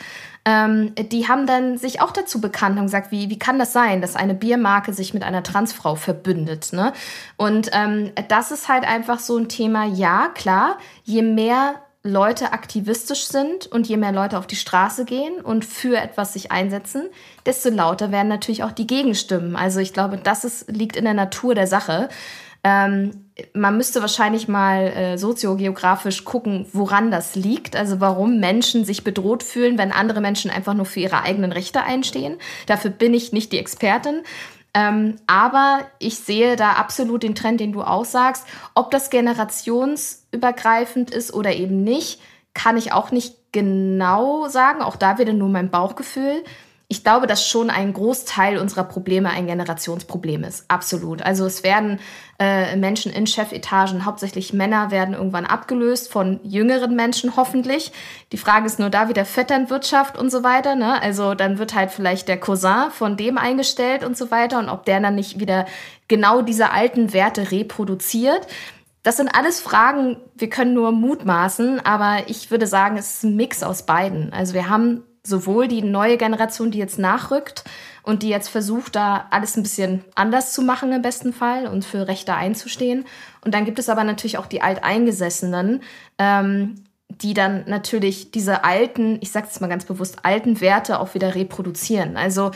ähm, die haben dann sich auch dazu bekannt und gesagt, wie, wie kann das sein, dass eine Biermarke sich mit einer Transfrau verbündet? Ne? Und ähm, das ist halt einfach so ein Thema, ja, klar, je mehr Leute aktivistisch sind und je mehr Leute auf die Straße gehen und für etwas sich einsetzen, desto lauter werden natürlich auch die Gegenstimmen. Also ich glaube, das ist, liegt in der Natur der Sache. Ähm, man müsste wahrscheinlich mal äh, soziogeografisch gucken, woran das liegt, also warum Menschen sich bedroht fühlen, wenn andere Menschen einfach nur für ihre eigenen Rechte einstehen. Dafür bin ich nicht die Expertin. Ähm, aber ich sehe da absolut den Trend, den du aussagst. Ob das generationsübergreifend ist oder eben nicht, kann ich auch nicht genau sagen. Auch da wieder nur mein Bauchgefühl ich glaube, dass schon ein Großteil unserer Probleme ein Generationsproblem ist. Absolut. Also es werden äh, Menschen in Chefetagen, hauptsächlich Männer, werden irgendwann abgelöst von jüngeren Menschen hoffentlich. Die Frage ist nur da wieder Vetternwirtschaft und so weiter. Ne? Also dann wird halt vielleicht der Cousin von dem eingestellt und so weiter und ob der dann nicht wieder genau diese alten Werte reproduziert. Das sind alles Fragen, wir können nur mutmaßen, aber ich würde sagen, es ist ein Mix aus beiden. Also wir haben sowohl die neue Generation, die jetzt nachrückt und die jetzt versucht, da alles ein bisschen anders zu machen im besten Fall und für Rechte einzustehen. Und dann gibt es aber natürlich auch die Alteingesessenen, ähm, die dann natürlich diese alten, ich sage es mal ganz bewusst, alten Werte auch wieder reproduzieren. Also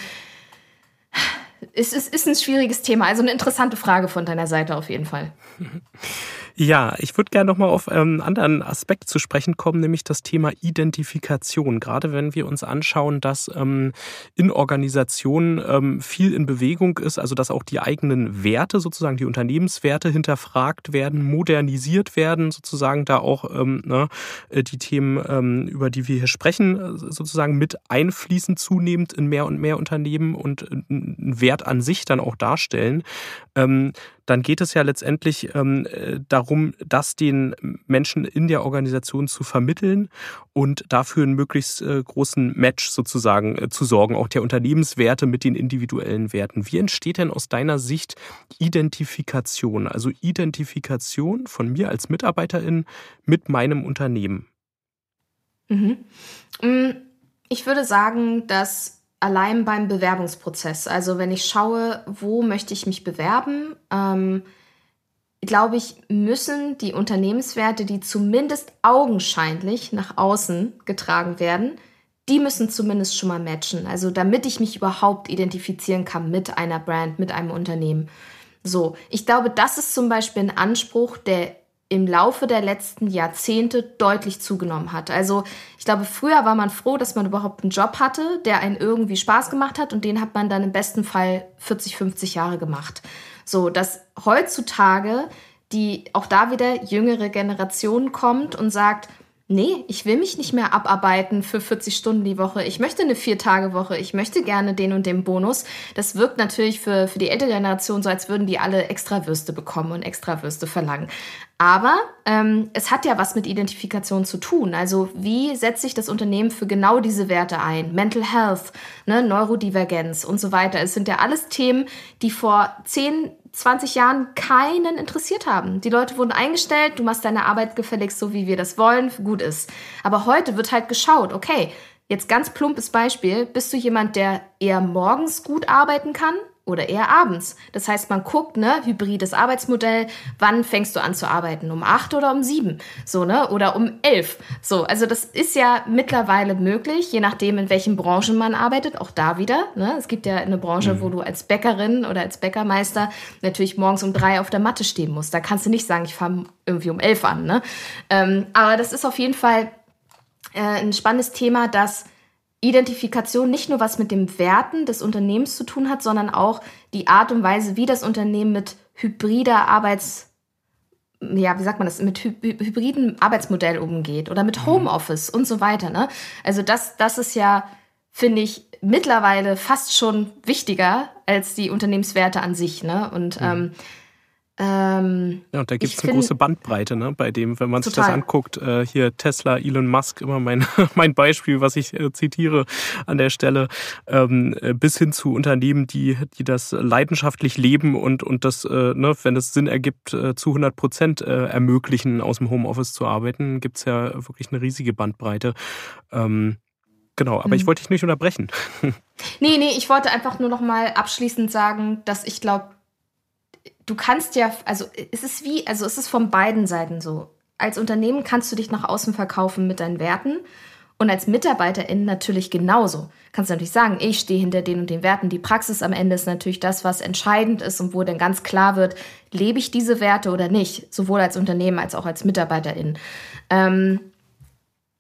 es ist, ist ein schwieriges Thema, also eine interessante Frage von deiner Seite auf jeden Fall. [laughs] Ja, ich würde gerne nochmal auf einen ähm, anderen Aspekt zu sprechen kommen, nämlich das Thema Identifikation. Gerade wenn wir uns anschauen, dass ähm, in Organisationen ähm, viel in Bewegung ist, also dass auch die eigenen Werte, sozusagen die Unternehmenswerte hinterfragt werden, modernisiert werden, sozusagen da auch ähm, ne, äh, die Themen, ähm, über die wir hier sprechen, äh, sozusagen mit einfließen zunehmend in mehr und mehr Unternehmen und einen Wert an sich dann auch darstellen. Dann geht es ja letztendlich ähm, äh, darum, das den Menschen in der Organisation zu vermitteln und dafür einen möglichst äh, großen Match sozusagen äh, zu sorgen, auch der Unternehmenswerte mit den individuellen Werten. Wie entsteht denn aus deiner Sicht Identifikation, also Identifikation von mir als Mitarbeiterin mit meinem Unternehmen? Mhm. Mm, ich würde sagen, dass allein beim Bewerbungsprozess. Also wenn ich schaue, wo möchte ich mich bewerben, ähm, glaube ich, müssen die Unternehmenswerte, die zumindest augenscheinlich nach außen getragen werden, die müssen zumindest schon mal matchen. Also damit ich mich überhaupt identifizieren kann mit einer Brand, mit einem Unternehmen. So, ich glaube, das ist zum Beispiel ein Anspruch, der im Laufe der letzten Jahrzehnte deutlich zugenommen hat. Also ich glaube, früher war man froh, dass man überhaupt einen Job hatte, der einen irgendwie Spaß gemacht hat und den hat man dann im besten Fall 40, 50 Jahre gemacht. So, dass heutzutage die auch da wieder jüngere Generation kommt und sagt, nee, ich will mich nicht mehr abarbeiten für 40 Stunden die Woche. Ich möchte eine Vier-Tage-Woche. Ich möchte gerne den und den Bonus. Das wirkt natürlich für, für die ältere Generation so, als würden die alle extra Würste bekommen und extra Würste verlangen. Aber ähm, es hat ja was mit Identifikation zu tun. Also wie setzt sich das Unternehmen für genau diese Werte ein? Mental Health, ne, Neurodivergenz und so weiter. Es sind ja alles Themen, die vor 10, 20 Jahren keinen interessiert haben. Die Leute wurden eingestellt, du machst deine Arbeit gefälligst so, wie wir das wollen, gut ist. Aber heute wird halt geschaut, okay, jetzt ganz plumpes Beispiel, bist du jemand, der eher morgens gut arbeiten kann oder eher abends. Das heißt, man guckt, ne, hybrides Arbeitsmodell, wann fängst du an zu arbeiten? Um acht oder um sieben? So, ne? Oder um elf? So, also das ist ja mittlerweile möglich, je nachdem, in welchen Branchen man arbeitet, auch da wieder. Ne? Es gibt ja eine Branche, mhm. wo du als Bäckerin oder als Bäckermeister natürlich morgens um drei auf der Matte stehen musst. Da kannst du nicht sagen, ich fange irgendwie um elf an. Ne? Ähm, aber das ist auf jeden Fall äh, ein spannendes Thema, das Identifikation nicht nur was mit den Werten des Unternehmens zu tun hat, sondern auch die Art und Weise, wie das Unternehmen mit hybrider Arbeits ja, wie sagt man das, mit hybriden Arbeitsmodell umgeht oder mit mhm. Homeoffice und so weiter. Ne? Also das, das ist ja, finde ich, mittlerweile fast schon wichtiger als die Unternehmenswerte an sich. Ne? Und mhm. ähm, ähm, ja, und da gibt es eine große Bandbreite, ne, bei dem, wenn man sich das anguckt, äh, hier Tesla, Elon Musk, immer mein, [laughs] mein Beispiel, was ich äh, zitiere an der Stelle, ähm, äh, bis hin zu Unternehmen, die, die das leidenschaftlich leben und, und das, äh, ne, wenn es Sinn ergibt, äh, zu 100 Prozent äh, ermöglichen, aus dem Homeoffice zu arbeiten, gibt es ja wirklich eine riesige Bandbreite. Ähm, Genau, aber hm. ich wollte dich nicht unterbrechen. [laughs] Nee, nee, ich wollte einfach nur noch mal abschließend sagen, dass ich glaube, du kannst ja, also es ist wie, also es ist von beiden Seiten so. Als Unternehmen kannst du dich nach außen verkaufen mit deinen Werten und als Mitarbeiterin natürlich genauso. Kannst du natürlich sagen, ich stehe hinter den und den Werten. Die Praxis am Ende ist natürlich das, was entscheidend ist und wo dann ganz klar wird, lebe ich diese Werte oder nicht, sowohl als Unternehmen als auch als Mitarbeiterin. Ähm,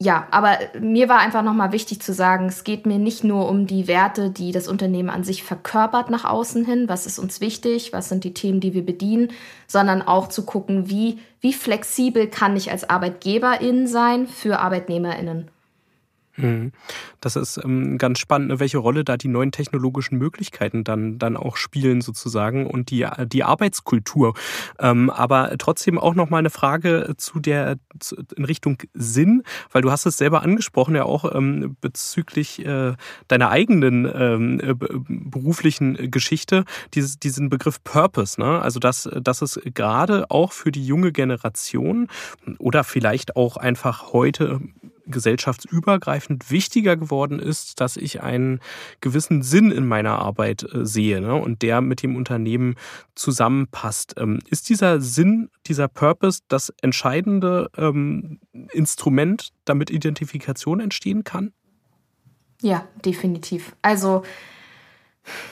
ja, aber mir war einfach nochmal wichtig zu sagen, es geht mir nicht nur um die Werte, die das Unternehmen an sich verkörpert nach außen hin, was ist uns wichtig, was sind die Themen, die wir bedienen, sondern auch zu gucken, wie, wie flexibel kann ich als Arbeitgeberin sein für Arbeitnehmerinnen. Mhm. Das ist ähm, ganz spannend, ne, welche Rolle da die neuen technologischen Möglichkeiten dann, dann auch spielen sozusagen und die, die Arbeitskultur. Ähm, aber trotzdem auch noch mal eine Frage zu der in Richtung Sinn, weil du hast es selber angesprochen ja auch ähm, bezüglich äh, deiner eigenen äh, beruflichen Geschichte, dieses, diesen Begriff Purpose. Ne? Also dass, dass es gerade auch für die junge Generation oder vielleicht auch einfach heute gesellschaftsübergreifend wichtiger geworden ist, dass ich einen gewissen Sinn in meiner Arbeit äh, sehe ne? und der mit dem Unternehmen zusammenpasst. Ähm, ist dieser Sinn, dieser Purpose das entscheidende ähm, Instrument, damit Identifikation entstehen kann? Ja, definitiv. Also,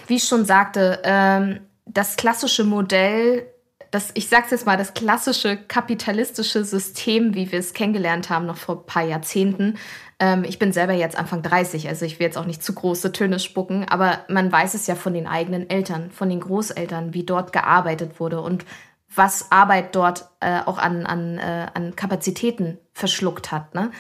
wie ich schon sagte, ähm, das klassische Modell das, ich sag's jetzt mal, das klassische kapitalistische System, wie wir es kennengelernt haben, noch vor ein paar Jahrzehnten. Ähm, ich bin selber jetzt Anfang 30, also ich will jetzt auch nicht zu große Töne spucken, aber man weiß es ja von den eigenen Eltern, von den Großeltern, wie dort gearbeitet wurde und was Arbeit dort äh, auch an, an, äh, an Kapazitäten verschluckt hat. Ne?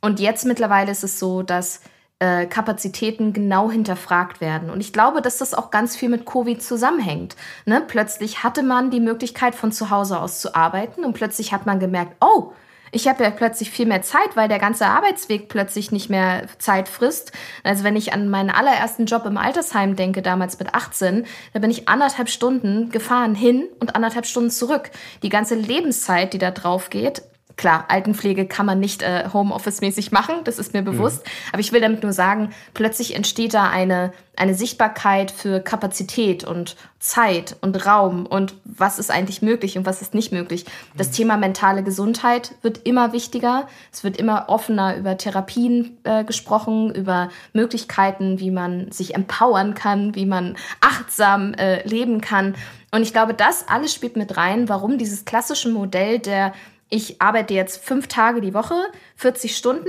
Und jetzt mittlerweile ist es so, dass äh, Kapazitäten genau hinterfragt werden. Und ich glaube, dass das auch ganz viel mit Covid zusammenhängt. Ne? Plötzlich hatte man die Möglichkeit, von zu Hause aus zu arbeiten und plötzlich hat man gemerkt, oh, ich habe ja plötzlich viel mehr Zeit, weil der ganze Arbeitsweg plötzlich nicht mehr Zeit frisst. Also wenn ich an meinen allerersten Job im Altersheim denke, damals mit 18, da bin ich anderthalb Stunden gefahren hin und anderthalb Stunden zurück. Die ganze Lebenszeit, die da drauf geht, Klar, Altenpflege kann man nicht äh, Homeoffice-mäßig machen, das ist mir mhm. bewusst. Mhm. Aber ich will damit nur sagen, plötzlich entsteht da eine, eine Sichtbarkeit für Kapazität und Zeit und Raum und was ist eigentlich möglich und was ist nicht möglich. Das mhm. Thema mentale Gesundheit wird immer wichtiger. Es wird immer offener über Therapien äh, gesprochen, über Möglichkeiten, wie man sich empowern kann, wie man achtsam äh, leben kann. Und ich glaube, das alles spielt mit rein, warum dieses klassische Modell der ich arbeite jetzt fünf Tage die Woche, 40 Stunden,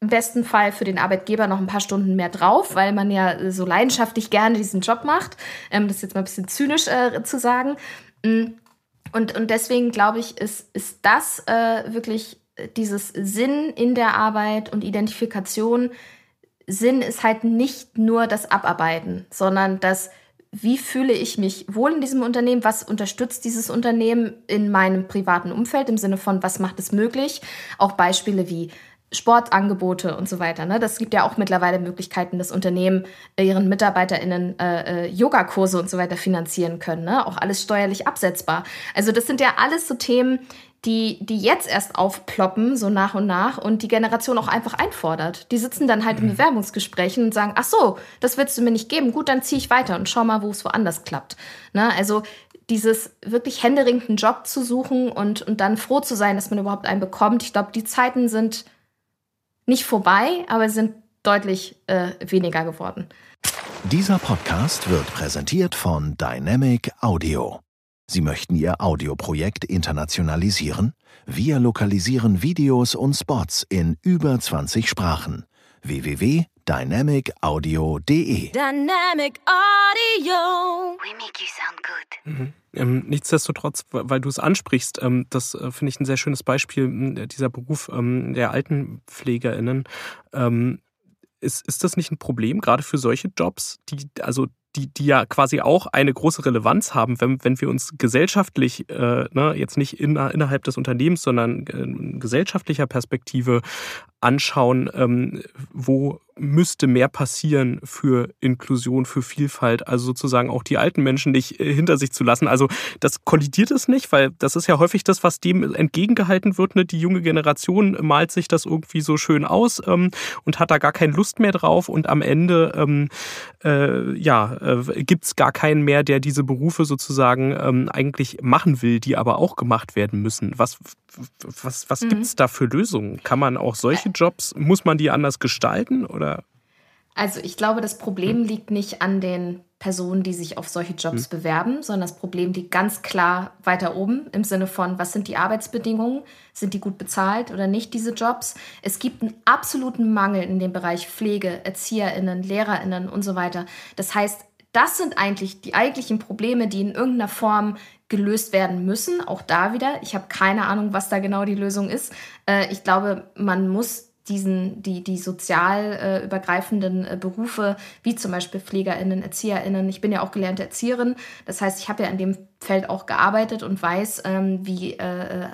im besten Fall für den Arbeitgeber noch ein paar Stunden mehr drauf, weil man ja so leidenschaftlich gerne diesen Job macht. Ähm, das ist jetzt mal ein bisschen zynisch äh, zu sagen. Mm. Und, und deswegen glaube ich, ist, ist das äh, wirklich dieses Sinn in der Arbeit und Identifikation. Sinn ist halt nicht nur das Abarbeiten, sondern das wie fühle ich mich wohl in diesem Unternehmen, was unterstützt dieses Unternehmen in meinem privaten Umfeld im Sinne von, was macht es möglich. Auch Beispiele wie Sportangebote und so weiter. Ne? Das gibt ja auch mittlerweile Möglichkeiten, dass Unternehmen ihren MitarbeiterInnen äh, äh, Yogakurse und so weiter finanzieren können. Ne? Auch alles steuerlich absetzbar. Also das sind ja alles so Themen, die, die jetzt erst aufploppen, so nach und nach, und die Generation auch einfach einfordert. Die sitzen dann halt mhm. in Bewerbungsgesprächen und sagen, ach so, das willst du mir nicht geben, gut, dann ziehe ich weiter und schau mal, wo es woanders klappt. Ne? Also dieses wirklich händeringenden Job zu suchen und, und dann froh zu sein, dass man überhaupt einen bekommt. Ich glaube, die Zeiten sind nicht vorbei, aber sind deutlich äh, weniger geworden. Dieser Podcast wird präsentiert von Dynamic Audio. Sie möchten Ihr Audioprojekt internationalisieren? Wir lokalisieren Videos und Spots in über 20 Sprachen. www.dynamicaudio.de Dynamic Audio. We make you sound good. Mhm. Ähm, nichtsdestotrotz, weil du es ansprichst, ähm, das äh, finde ich ein sehr schönes Beispiel, dieser Beruf ähm, der AltenpflegerInnen. Ähm, ist, ist das nicht ein Problem, gerade für solche Jobs, die, also die, die ja quasi auch eine große Relevanz haben, wenn, wenn wir uns gesellschaftlich, äh, ne, jetzt nicht in, innerhalb des Unternehmens, sondern in gesellschaftlicher Perspektive anschauen, ähm, wo müsste mehr passieren für Inklusion, für Vielfalt, also sozusagen auch die alten Menschen nicht äh, hinter sich zu lassen. Also das kollidiert es nicht, weil das ist ja häufig das, was dem entgegengehalten wird. Ne? Die junge Generation malt sich das irgendwie so schön aus ähm, und hat da gar keine Lust mehr drauf und am Ende ähm, äh, ja, äh, gibt es gar keinen mehr, der diese Berufe sozusagen ähm, eigentlich machen will, die aber auch gemacht werden müssen. Was, was, was mhm. gibt es da für Lösungen? Kann man auch solche Jobs, muss man die anders gestalten oder? Also ich glaube, das Problem liegt nicht an den Personen, die sich auf solche Jobs mhm. bewerben, sondern das Problem liegt ganz klar weiter oben im Sinne von, was sind die Arbeitsbedingungen? Sind die gut bezahlt oder nicht, diese Jobs? Es gibt einen absoluten Mangel in dem Bereich Pflege, ErzieherInnen, LehrerInnen und so weiter. Das heißt, das sind eigentlich die eigentlichen Probleme, die in irgendeiner Form gelöst werden müssen. Auch da wieder. Ich habe keine Ahnung, was da genau die Lösung ist. Äh, ich glaube, man muss diesen, die, die sozial äh, übergreifenden äh, Berufe, wie zum Beispiel PflegerInnen, ErzieherInnen. Ich bin ja auch gelernte Erzieherin. Das heißt, ich habe ja in dem Feld auch gearbeitet und weiß, ähm, wie äh,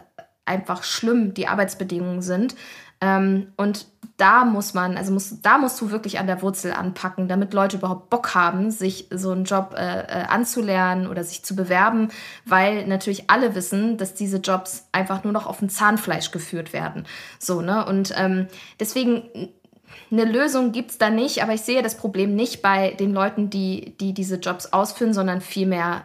einfach schlimm die Arbeitsbedingungen sind. Ähm, und da muss man, also muss, da musst du wirklich an der Wurzel anpacken, damit Leute überhaupt Bock haben, sich so einen Job äh, äh, anzulernen oder sich zu bewerben, weil natürlich alle wissen, dass diese Jobs einfach nur noch auf dem Zahnfleisch geführt werden. So, ne? Und ähm, deswegen eine Lösung gibt es da nicht, aber ich sehe das Problem nicht bei den Leuten, die, die diese Jobs ausführen, sondern vielmehr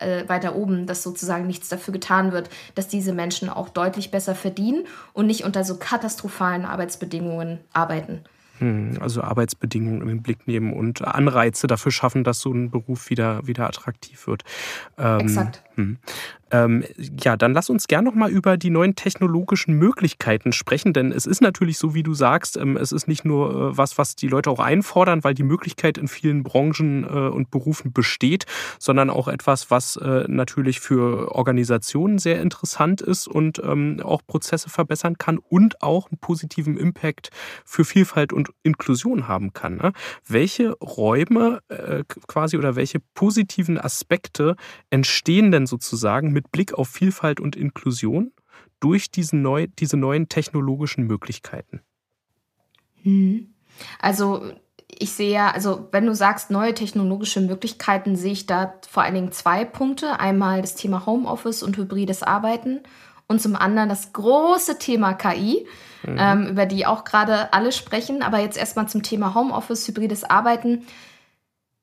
äh, weiter oben, dass sozusagen nichts dafür getan wird, dass diese Menschen auch deutlich besser verdienen und nicht unter so katastrophalen Arbeitsbedingungen arbeiten. Hm, also Arbeitsbedingungen in den Blick nehmen und Anreize dafür schaffen, dass so ein Beruf wieder, wieder attraktiv wird. Ähm, Exakt. Hm. Ähm, ja, dann lass uns gern noch mal über die neuen technologischen Möglichkeiten sprechen, denn es ist natürlich so, wie du sagst, ähm, es ist nicht nur äh, was, was die Leute auch einfordern, weil die Möglichkeit in vielen Branchen äh, und Berufen besteht, sondern auch etwas, was äh, natürlich für Organisationen sehr interessant ist und ähm, auch Prozesse verbessern kann und auch einen positiven Impact für Vielfalt und Inklusion haben kann. Ne? Welche Räume äh, quasi oder welche positiven Aspekte entstehen denn sozusagen mit Blick auf Vielfalt und Inklusion durch diesen neu, diese neuen technologischen Möglichkeiten? Hm. Also ich sehe ja, also wenn du sagst neue technologische Möglichkeiten, sehe ich da vor allen Dingen zwei Punkte. Einmal das Thema Homeoffice und hybrides Arbeiten und zum anderen das große Thema KI, mhm. ähm, über die auch gerade alle sprechen. Aber jetzt erstmal zum Thema Homeoffice, hybrides Arbeiten.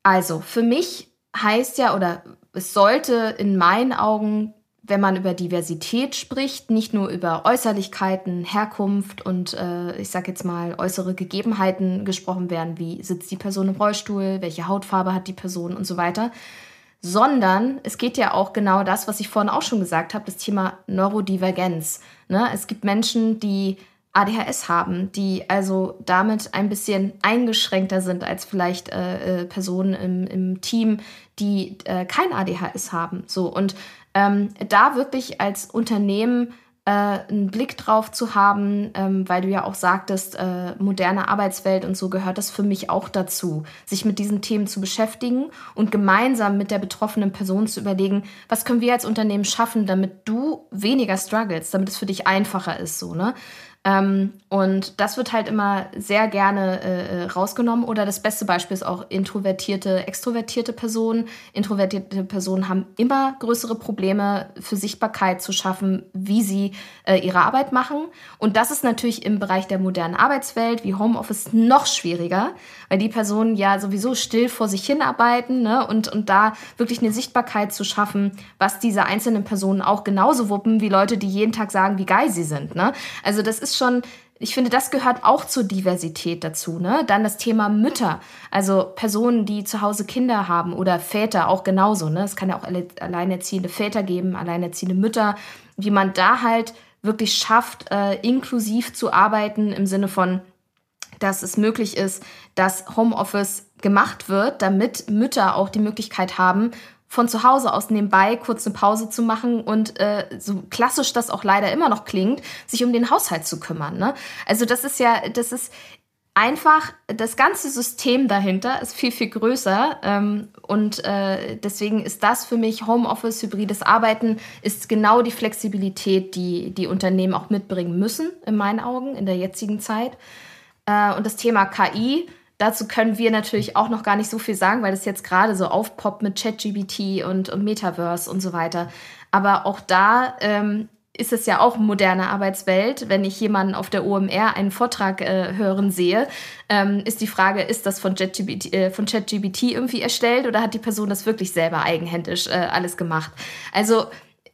Also für mich heißt ja oder es sollte in meinen Augen, wenn man über Diversität spricht, nicht nur über Äußerlichkeiten, Herkunft und äh, ich sage jetzt mal äußere Gegebenheiten gesprochen werden, wie sitzt die Person im Rollstuhl, welche Hautfarbe hat die Person und so weiter, sondern es geht ja auch genau das, was ich vorhin auch schon gesagt habe, das Thema Neurodivergenz. Ne? Es gibt Menschen, die ADHS haben, die also damit ein bisschen eingeschränkter sind als vielleicht äh, äh, Personen im, im Team, die äh, kein ADHS haben. So und ähm, da wirklich als Unternehmen äh, einen Blick drauf zu haben, ähm, weil du ja auch sagtest, äh, moderne Arbeitswelt und so gehört das für mich auch dazu, sich mit diesen Themen zu beschäftigen und gemeinsam mit der betroffenen Person zu überlegen, was können wir als Unternehmen schaffen, damit du weniger struggles, damit es für dich einfacher ist, so ne? Ähm, und das wird halt immer sehr gerne äh, äh, rausgenommen. Oder das beste Beispiel ist auch introvertierte, extrovertierte Personen. Introvertierte Personen haben immer größere Probleme für Sichtbarkeit zu schaffen, wie sie äh, ihre Arbeit machen. Und das ist natürlich im Bereich der modernen Arbeitswelt wie Homeoffice noch schwieriger, weil die Personen ja sowieso still vor sich hin arbeiten ne? und, und da wirklich eine Sichtbarkeit zu schaffen, was diese einzelnen Personen auch genauso wuppen wie Leute, die jeden Tag sagen, wie geil sie sind. Ne? Also das ist schon, ich finde, das gehört auch zur Diversität dazu. Ne? Dann das Thema Mütter, also Personen, die zu Hause Kinder haben oder Väter auch genauso. Ne? Es kann ja auch alleinerziehende Väter geben, alleinerziehende Mütter, wie man da halt wirklich schafft, äh, inklusiv zu arbeiten im Sinne von, dass es möglich ist, dass Homeoffice gemacht wird, damit Mütter auch die Möglichkeit haben, von zu Hause aus nebenbei kurz eine Pause zu machen und äh, so klassisch das auch leider immer noch klingt, sich um den Haushalt zu kümmern. Ne? Also das ist ja, das ist einfach, das ganze System dahinter ist viel, viel größer ähm, und äh, deswegen ist das für mich Homeoffice, hybrides Arbeiten, ist genau die Flexibilität, die die Unternehmen auch mitbringen müssen, in meinen Augen, in der jetzigen Zeit. Äh, und das Thema KI, dazu können wir natürlich auch noch gar nicht so viel sagen, weil das jetzt gerade so aufpoppt mit ChatGBT und, und Metaverse und so weiter. Aber auch da ähm, ist es ja auch moderne Arbeitswelt. Wenn ich jemanden auf der OMR einen Vortrag äh, hören sehe, ähm, ist die Frage, ist das von ChatGBT, äh, von ChatGBT irgendwie erstellt oder hat die Person das wirklich selber eigenhändisch äh, alles gemacht? Also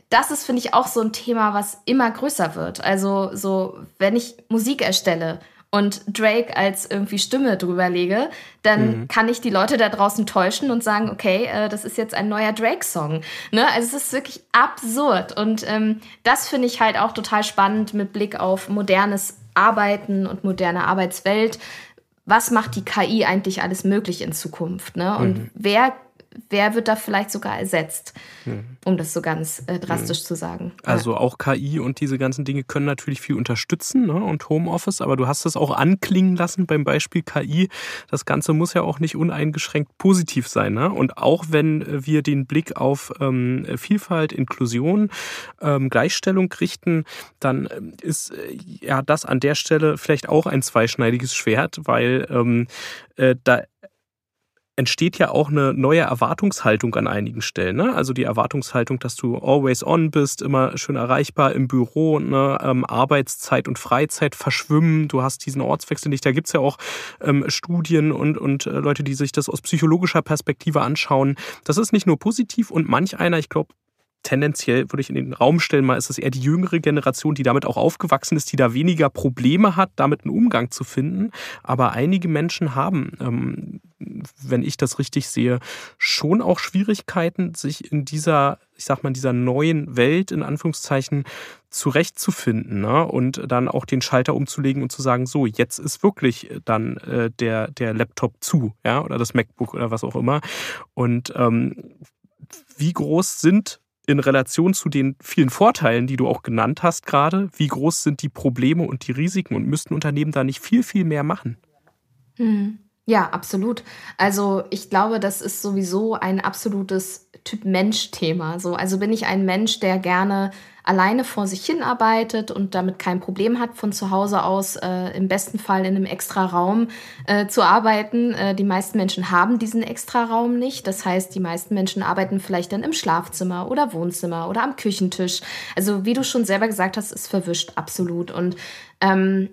das ist, finde ich, auch so ein Thema, was immer größer wird. Also so, wenn ich Musik erstelle und Drake als irgendwie Stimme drüber lege, dann mhm. kann ich die Leute da draußen täuschen und sagen, okay, äh, das ist jetzt ein neuer Drake-Song. Ne? Also es ist wirklich absurd. Und ähm, das finde ich halt auch total spannend mit Blick auf modernes Arbeiten und moderne Arbeitswelt. Was macht die KI eigentlich alles möglich in Zukunft? Ne? Und mhm. wer wer wird da vielleicht sogar ersetzt, hm. um das so ganz äh, drastisch hm. zu sagen. Also ja. auch KI und diese ganzen Dinge können natürlich viel unterstützen ne? und Homeoffice, aber du hast es auch anklingen lassen beim Beispiel KI. Das Ganze muss ja auch nicht uneingeschränkt positiv sein. Ne? Und auch wenn wir den Blick auf ähm, Vielfalt, Inklusion, ähm, Gleichstellung richten, dann ähm, ist äh, ja das an der Stelle vielleicht auch ein zweischneidiges Schwert, weil ähm, äh, da entsteht ja auch eine neue Erwartungshaltung an einigen Stellen. Ne? Also die Erwartungshaltung, dass du always on bist, immer schön erreichbar im Büro, ne? ähm, Arbeitszeit und Freizeit verschwimmen, du hast diesen Ortswechsel nicht. Da gibt's ja auch ähm, Studien und, und äh, Leute, die sich das aus psychologischer Perspektive anschauen. Das ist nicht nur positiv und manch einer, ich glaube, tendenziell würde ich in den Raum stellen, mal ist es eher die jüngere Generation, die damit auch aufgewachsen ist, die da weniger Probleme hat, damit einen Umgang zu finden. Aber einige Menschen haben, ähm, wenn ich das richtig sehe, schon auch Schwierigkeiten, sich in dieser, ich sag mal, in dieser neuen Welt, in Anführungszeichen, zurechtzufinden ne? und dann auch den Schalter umzulegen und zu sagen, so, jetzt ist wirklich dann äh, der, der Laptop zu, ja, oder das MacBook oder was auch immer. Und ähm, wie groß sind in Relation zu den vielen Vorteilen, die du auch genannt hast gerade, wie groß sind die Probleme und die Risiken und müssten Unternehmen da nicht viel, viel mehr machen? Hm. Ja, absolut. Also ich glaube, das ist sowieso ein absolutes Typ-Mensch-Thema. So, also bin ich ein Mensch, der gerne alleine vor sich hin arbeitet und damit kein Problem hat, von zu Hause aus äh, im besten Fall in einem extra Raum äh, zu arbeiten. Äh, die meisten Menschen haben diesen extra Raum nicht. Das heißt, die meisten Menschen arbeiten vielleicht dann im Schlafzimmer oder Wohnzimmer oder am Küchentisch. Also wie du schon selber gesagt hast, ist verwischt absolut. Und ähm,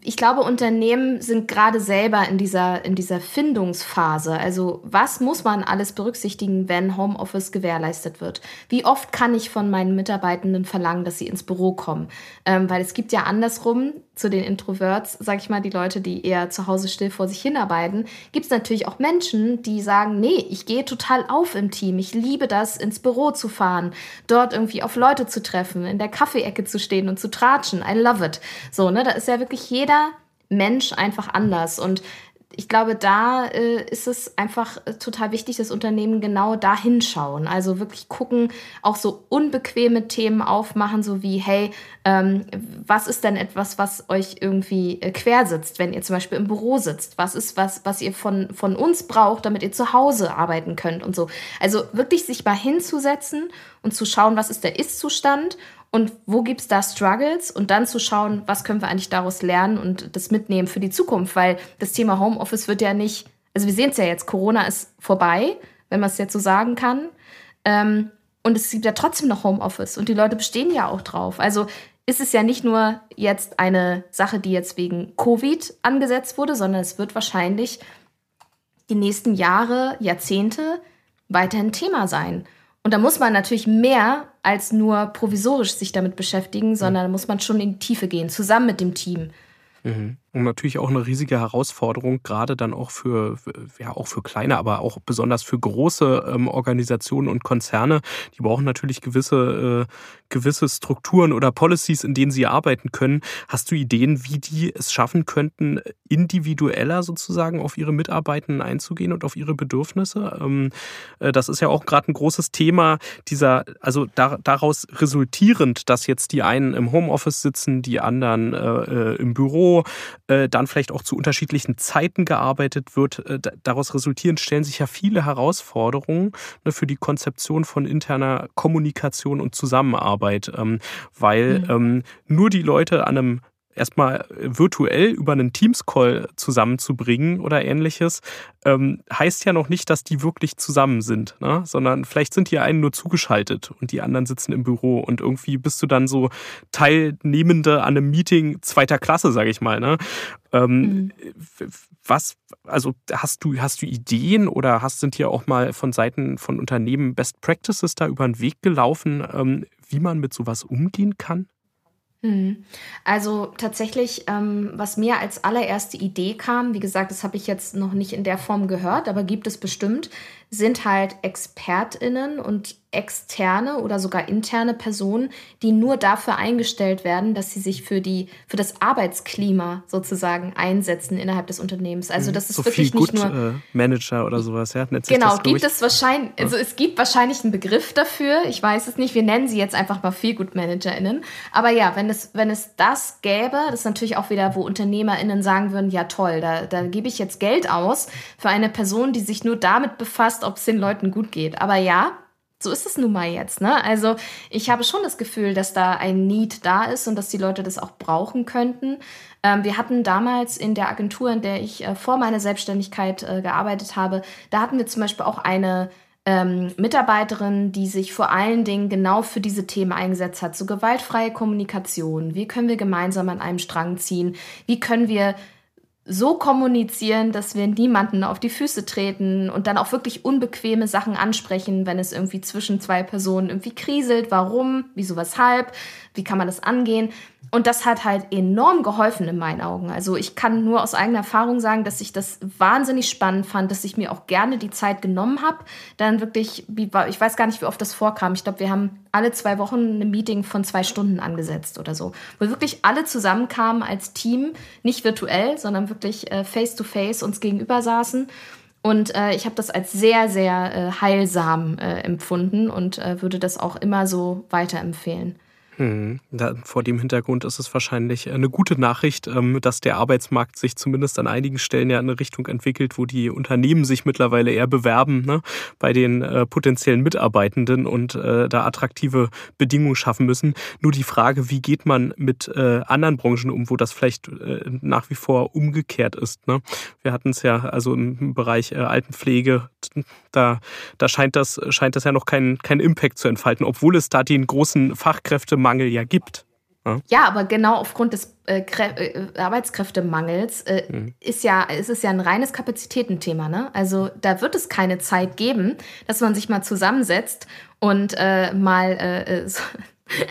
ich glaube, Unternehmen sind gerade selber in dieser, in dieser Findungsphase. Also was muss man alles berücksichtigen, wenn Homeoffice gewährleistet wird? Wie oft kann ich von meinen Mitarbeitenden verlangen, dass sie ins Büro kommen? Ähm, weil es gibt ja andersrum zu den Introverts, sag ich mal, die Leute, die eher zu Hause still vor sich hinarbeiten, gibt es natürlich auch Menschen, die sagen, nee, ich gehe total auf im Team. Ich liebe das, ins Büro zu fahren, dort irgendwie auf Leute zu treffen, in der Kaffeeecke zu stehen und zu tratschen. I love it. So, ne, da ist ja wirklich jeder Mensch einfach anders. Und ich glaube, da äh, ist es einfach äh, total wichtig, dass Unternehmen genau da hinschauen. Also wirklich gucken, auch so unbequeme Themen aufmachen, so wie, hey, ähm, was ist denn etwas, was euch irgendwie äh, quer sitzt, wenn ihr zum Beispiel im Büro sitzt? Was ist was, was ihr von, von uns braucht, damit ihr zu Hause arbeiten könnt und so. Also wirklich sich mal hinzusetzen und zu schauen, was ist der Ist-Zustand und wo gibt es da Struggles und dann zu schauen, was können wir eigentlich daraus lernen und das mitnehmen für die Zukunft, weil das Thema Homeoffice wird ja nicht, also wir sehen es ja jetzt, Corona ist vorbei, wenn man es jetzt so sagen kann. Ähm, und es gibt ja trotzdem noch Homeoffice und die Leute bestehen ja auch drauf. Also ist es ja nicht nur jetzt eine Sache, die jetzt wegen Covid angesetzt wurde, sondern es wird wahrscheinlich die nächsten Jahre, Jahrzehnte weiterhin Thema sein. Und da muss man natürlich mehr als nur provisorisch sich damit beschäftigen, sondern da muss man schon in die Tiefe gehen, zusammen mit dem Team. Mhm. Und natürlich auch eine riesige Herausforderung, gerade dann auch für, ja, auch für kleine, aber auch besonders für große ähm, Organisationen und Konzerne. Die brauchen natürlich gewisse, äh, gewisse Strukturen oder Policies, in denen sie arbeiten können. Hast du Ideen, wie die es schaffen könnten, individueller sozusagen auf ihre Mitarbeitenden einzugehen und auf ihre Bedürfnisse? Ähm, äh, das ist ja auch gerade ein großes Thema dieser, also da, daraus resultierend, dass jetzt die einen im Homeoffice sitzen, die anderen äh, äh im Büro, äh, dann vielleicht auch zu unterschiedlichen Zeiten gearbeitet wird. Äh, daraus resultierend stellen sich ja viele Herausforderungen ne, für die Konzeption von interner Kommunikation und Zusammenarbeit, ähm, weil mhm. ähm, nur die Leute an einem erstmal virtuell über einen Teams-Call zusammenzubringen oder ähnliches, ähm, heißt ja noch nicht, dass die wirklich zusammen sind, ne? sondern vielleicht sind die einen nur zugeschaltet und die anderen sitzen im Büro und irgendwie bist du dann so Teilnehmende an einem Meeting zweiter Klasse, sage ich mal. Ne? Ähm, mhm. Was, also hast du, hast du Ideen oder hast, sind hier auch mal von Seiten von Unternehmen Best Practices da über den Weg gelaufen, ähm, wie man mit sowas umgehen kann? Mhm. Also tatsächlich, ähm, was mir als allererste Idee kam, wie gesagt, das habe ich jetzt noch nicht in der Form gehört, aber gibt es bestimmt, sind halt ExpertInnen und externe oder sogar interne Personen, die nur dafür eingestellt werden, dass sie sich für die für das Arbeitsklima sozusagen einsetzen innerhalb des Unternehmens. Also Mhm. das ist so wirklich viel nicht Good, nur äh, Manager oder sowas, ja? Genau, gibt es wahrscheinlich, also es gibt wahrscheinlich einen Begriff dafür. Ich weiß es nicht. Wir nennen sie jetzt einfach mal Feelgood-ManagerInnen. Aber ja, wenn es, wenn es das gäbe, das ist natürlich auch wieder, wo UnternehmerInnen sagen würden, ja toll, da, da gebe ich jetzt Geld aus für eine Person, die sich nur damit befasst, ob es den Leuten gut geht. Aber ja, so ist es nun mal jetzt. Ne? Also ich habe schon das Gefühl, dass da ein Need da ist und dass die Leute das auch brauchen könnten. Ähm, wir hatten damals in der Agentur, in der ich äh, vor meiner Selbstständigkeit äh, gearbeitet habe, da hatten wir zum Beispiel auch eine ähm, Mitarbeiterin, die sich vor allen Dingen genau für diese Themen eingesetzt hat. So gewaltfreie Kommunikation. Wie können wir gemeinsam an einem Strang ziehen? Wie können wir so kommunizieren, dass wir niemanden auf die Füße treten und dann auch wirklich unbequeme Sachen ansprechen, wenn es irgendwie zwischen zwei Personen irgendwie kriselt. Warum? Wieso? Weshalb? Wie kann man das angehen? Und das hat halt enorm geholfen in meinen Augen. Also ich kann nur aus eigener Erfahrung sagen, dass ich das wahnsinnig spannend fand, dass ich mir auch gerne die Zeit genommen habe. Dann wirklich, ich weiß gar nicht, wie oft das vorkam. Ich glaube, wir haben alle zwei Wochen ein Meeting von zwei Stunden angesetzt oder so. Wo wirklich alle zusammenkamen als Team, nicht virtuell, sondern wirklich äh, face-to-face uns gegenüber saßen. Und äh, ich habe das als sehr, sehr äh, heilsam äh, empfunden und äh, würde das auch immer so weiterempfehlen. Mhm. Da, vor dem Hintergrund ist es wahrscheinlich eine gute Nachricht, ähm, dass der Arbeitsmarkt sich zumindest an einigen Stellen ja in eine Richtung entwickelt, wo die Unternehmen sich mittlerweile eher bewerben ne, bei den äh, potenziellen Mitarbeitenden und äh, da attraktive Bedingungen schaffen müssen. Nur die Frage, wie geht man mit äh, anderen Branchen um, wo das vielleicht äh, nach wie vor umgekehrt ist. Ne? Wir hatten es ja also im Bereich äh, Altenpflege, da, da scheint das, scheint das ja noch keinen keinen Impact zu entfalten, obwohl es da den großen Fachkräftemangel ja gibt. Ja, aber genau aufgrund des äh, äh, Arbeitskräftemangels äh, Mhm. ist ja, ist es ja ein reines Kapazitätenthema. Ne? Also da wird es keine Zeit geben, dass man sich mal zusammensetzt und äh, mal äh, so,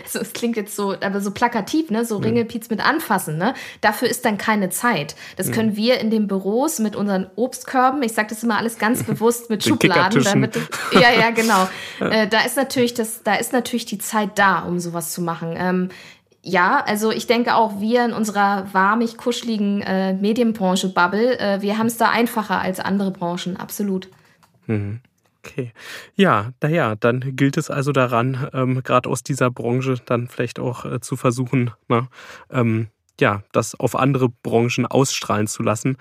also es klingt jetzt so, aber so plakativ, ne? So Ringelpiez mit anfassen, ne? Dafür ist dann keine Zeit. Das können wir in den Büros mit unseren Obstkörben, ich sage das immer alles ganz [laughs] bewusst mit Den Schubladen, damit ja, ja, genau. [laughs] Äh, da ist natürlich das, da ist natürlich die Zeit da, um sowas zu machen. Ähm, ja, also ich denke auch, wir in unserer warmig kuscheligen äh, Medienbranche-Bubble, äh, wir haben es da einfacher als andere Branchen, absolut. Mhm. Okay. Ja, naja, dann gilt es also daran, ähm, gerade aus dieser Branche dann vielleicht auch äh, zu versuchen, na, ähm, ja, das auf andere Branchen ausstrahlen zu lassen.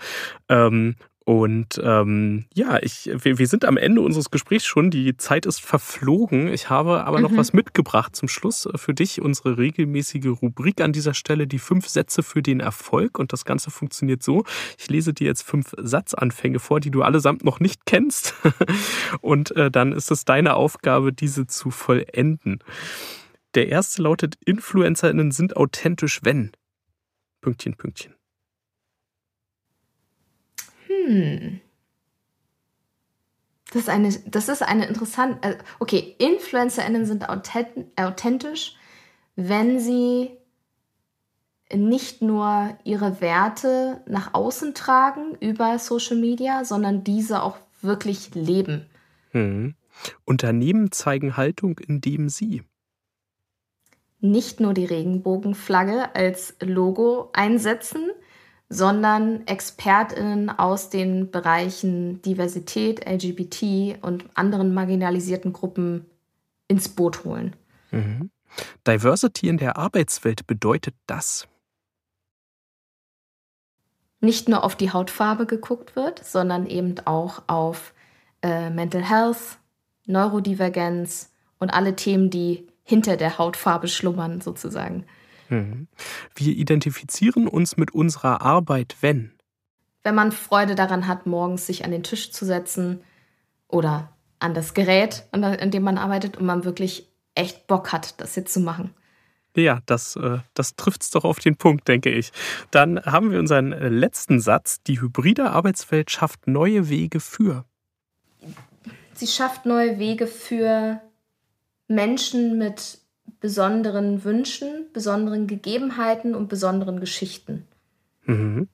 Ähm, und ähm, ja, ich, wir, wir sind am Ende unseres Gesprächs schon. Die Zeit ist verflogen. Ich habe aber noch Mhm. was mitgebracht zum Schluss äh, für dich. Unsere regelmäßige Rubrik an dieser Stelle, die fünf Sätze für den Erfolg. Und das Ganze funktioniert so. Ich lese dir jetzt fünf Satzanfänge vor, die du allesamt noch nicht kennst. [laughs] Und äh, dann ist es deine Aufgabe, diese zu vollenden. Der erste lautet, InfluencerInnen sind authentisch, wenn. Pünktchen, Pünktchen. Hm. Das ist eine, das ist eine interessante. Äh, okay, InfluencerInnen sind authent- authentisch, wenn sie nicht nur ihre Werte nach außen tragen über Social Media, sondern diese auch wirklich leben. Hm. Unternehmen zeigen Haltung, indem sie. Nicht nur die Regenbogenflagge als Logo einsetzen, sondern ExpertInnen aus den Bereichen Diversität, LGBT und anderen marginalisierten Gruppen ins Boot holen. Mhm. Diversity in der Arbeitswelt bedeutet das. Nicht nur auf die Hautfarbe geguckt wird, sondern eben auch auf äh, Mental Health, Neurodivergenz und alle Themen, die hinter der Hautfarbe schlummern, sozusagen. Mhm. Wir identifizieren uns mit unserer Arbeit, wenn. Wenn man Freude daran hat, morgens sich an den Tisch zu setzen oder an das Gerät, an dem man arbeitet und man wirklich echt Bock hat, das jetzt zu machen. Ja, das, äh, das trifft es doch auf den Punkt, denke ich. Dann haben wir unseren äh, letzten Satz. Die hybride Arbeitswelt schafft neue Wege für. Sie schafft neue Wege für Menschen mit besonderen Wünschen, besonderen Gegebenheiten und besonderen Geschichten. Mhm.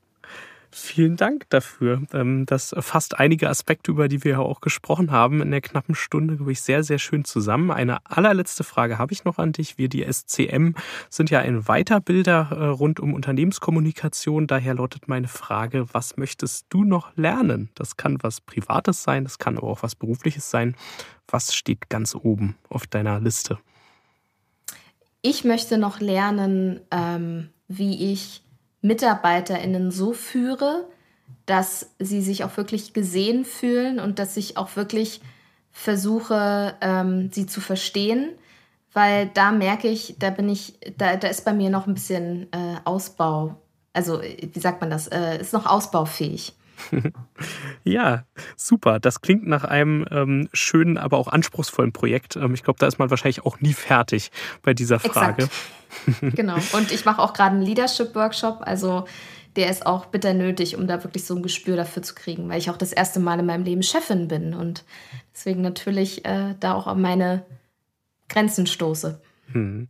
Vielen Dank dafür. Ähm, das fasst einige Aspekte, über die wir ja auch gesprochen haben, in der knappen Stunde, glaube ich, sehr, sehr schön zusammen. Eine allerletzte Frage habe ich noch an dich. Wir, die SCM, sind ja ein Weiterbilder äh, rund um Unternehmenskommunikation. Daher lautet meine Frage, was möchtest du noch lernen? Das kann was Privates sein, das kann aber auch was Berufliches sein. Was steht ganz oben auf deiner Liste? Ich möchte noch lernen, ähm, wie ich MitarbeiterInnen so führe, dass sie sich auch wirklich gesehen fühlen und dass ich auch wirklich versuche, ähm, sie zu verstehen, weil da merke ich, da bin ich, da, da ist bei mir noch ein bisschen äh, Ausbau, also wie sagt man das, äh, ist noch ausbaufähig. [laughs] ja, super. Das klingt nach einem ähm, schönen, aber auch anspruchsvollen Projekt. Ähm, ich glaube, da ist man wahrscheinlich auch nie fertig bei dieser Frage. Exakt. [laughs] genau. Und ich mache auch gerade einen Leadership-Workshop. Also der ist auch bitter nötig, um da wirklich so ein Gespür dafür zu kriegen, weil ich auch das erste Mal in meinem Leben Chefin bin und deswegen natürlich äh, da auch an meine Grenzen stoße. Hm.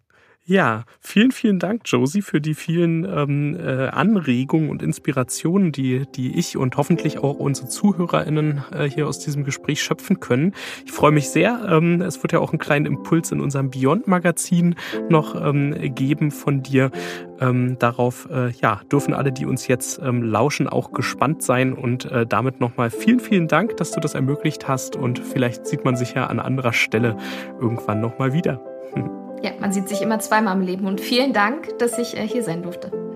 Ja, vielen, vielen Dank, Josie, für die vielen ähm, äh, Anregungen und Inspirationen, die, die ich und hoffentlich auch unsere ZuhörerInnen äh, hier aus diesem Gespräch schöpfen können. Ich freue mich sehr. Ähm, es wird ja auch einen kleinen Impuls in unserem Beyond-Magazin noch ähm, geben von dir. Ähm, darauf äh, ja, dürfen alle, die uns jetzt ähm, lauschen, auch gespannt sein. Und äh, damit nochmal vielen, vielen Dank, dass du das ermöglicht hast. Und vielleicht sieht man sich ja an anderer Stelle irgendwann nochmal wieder. [laughs] Ja, man sieht sich immer zweimal im Leben und vielen Dank, dass ich äh, hier sein durfte.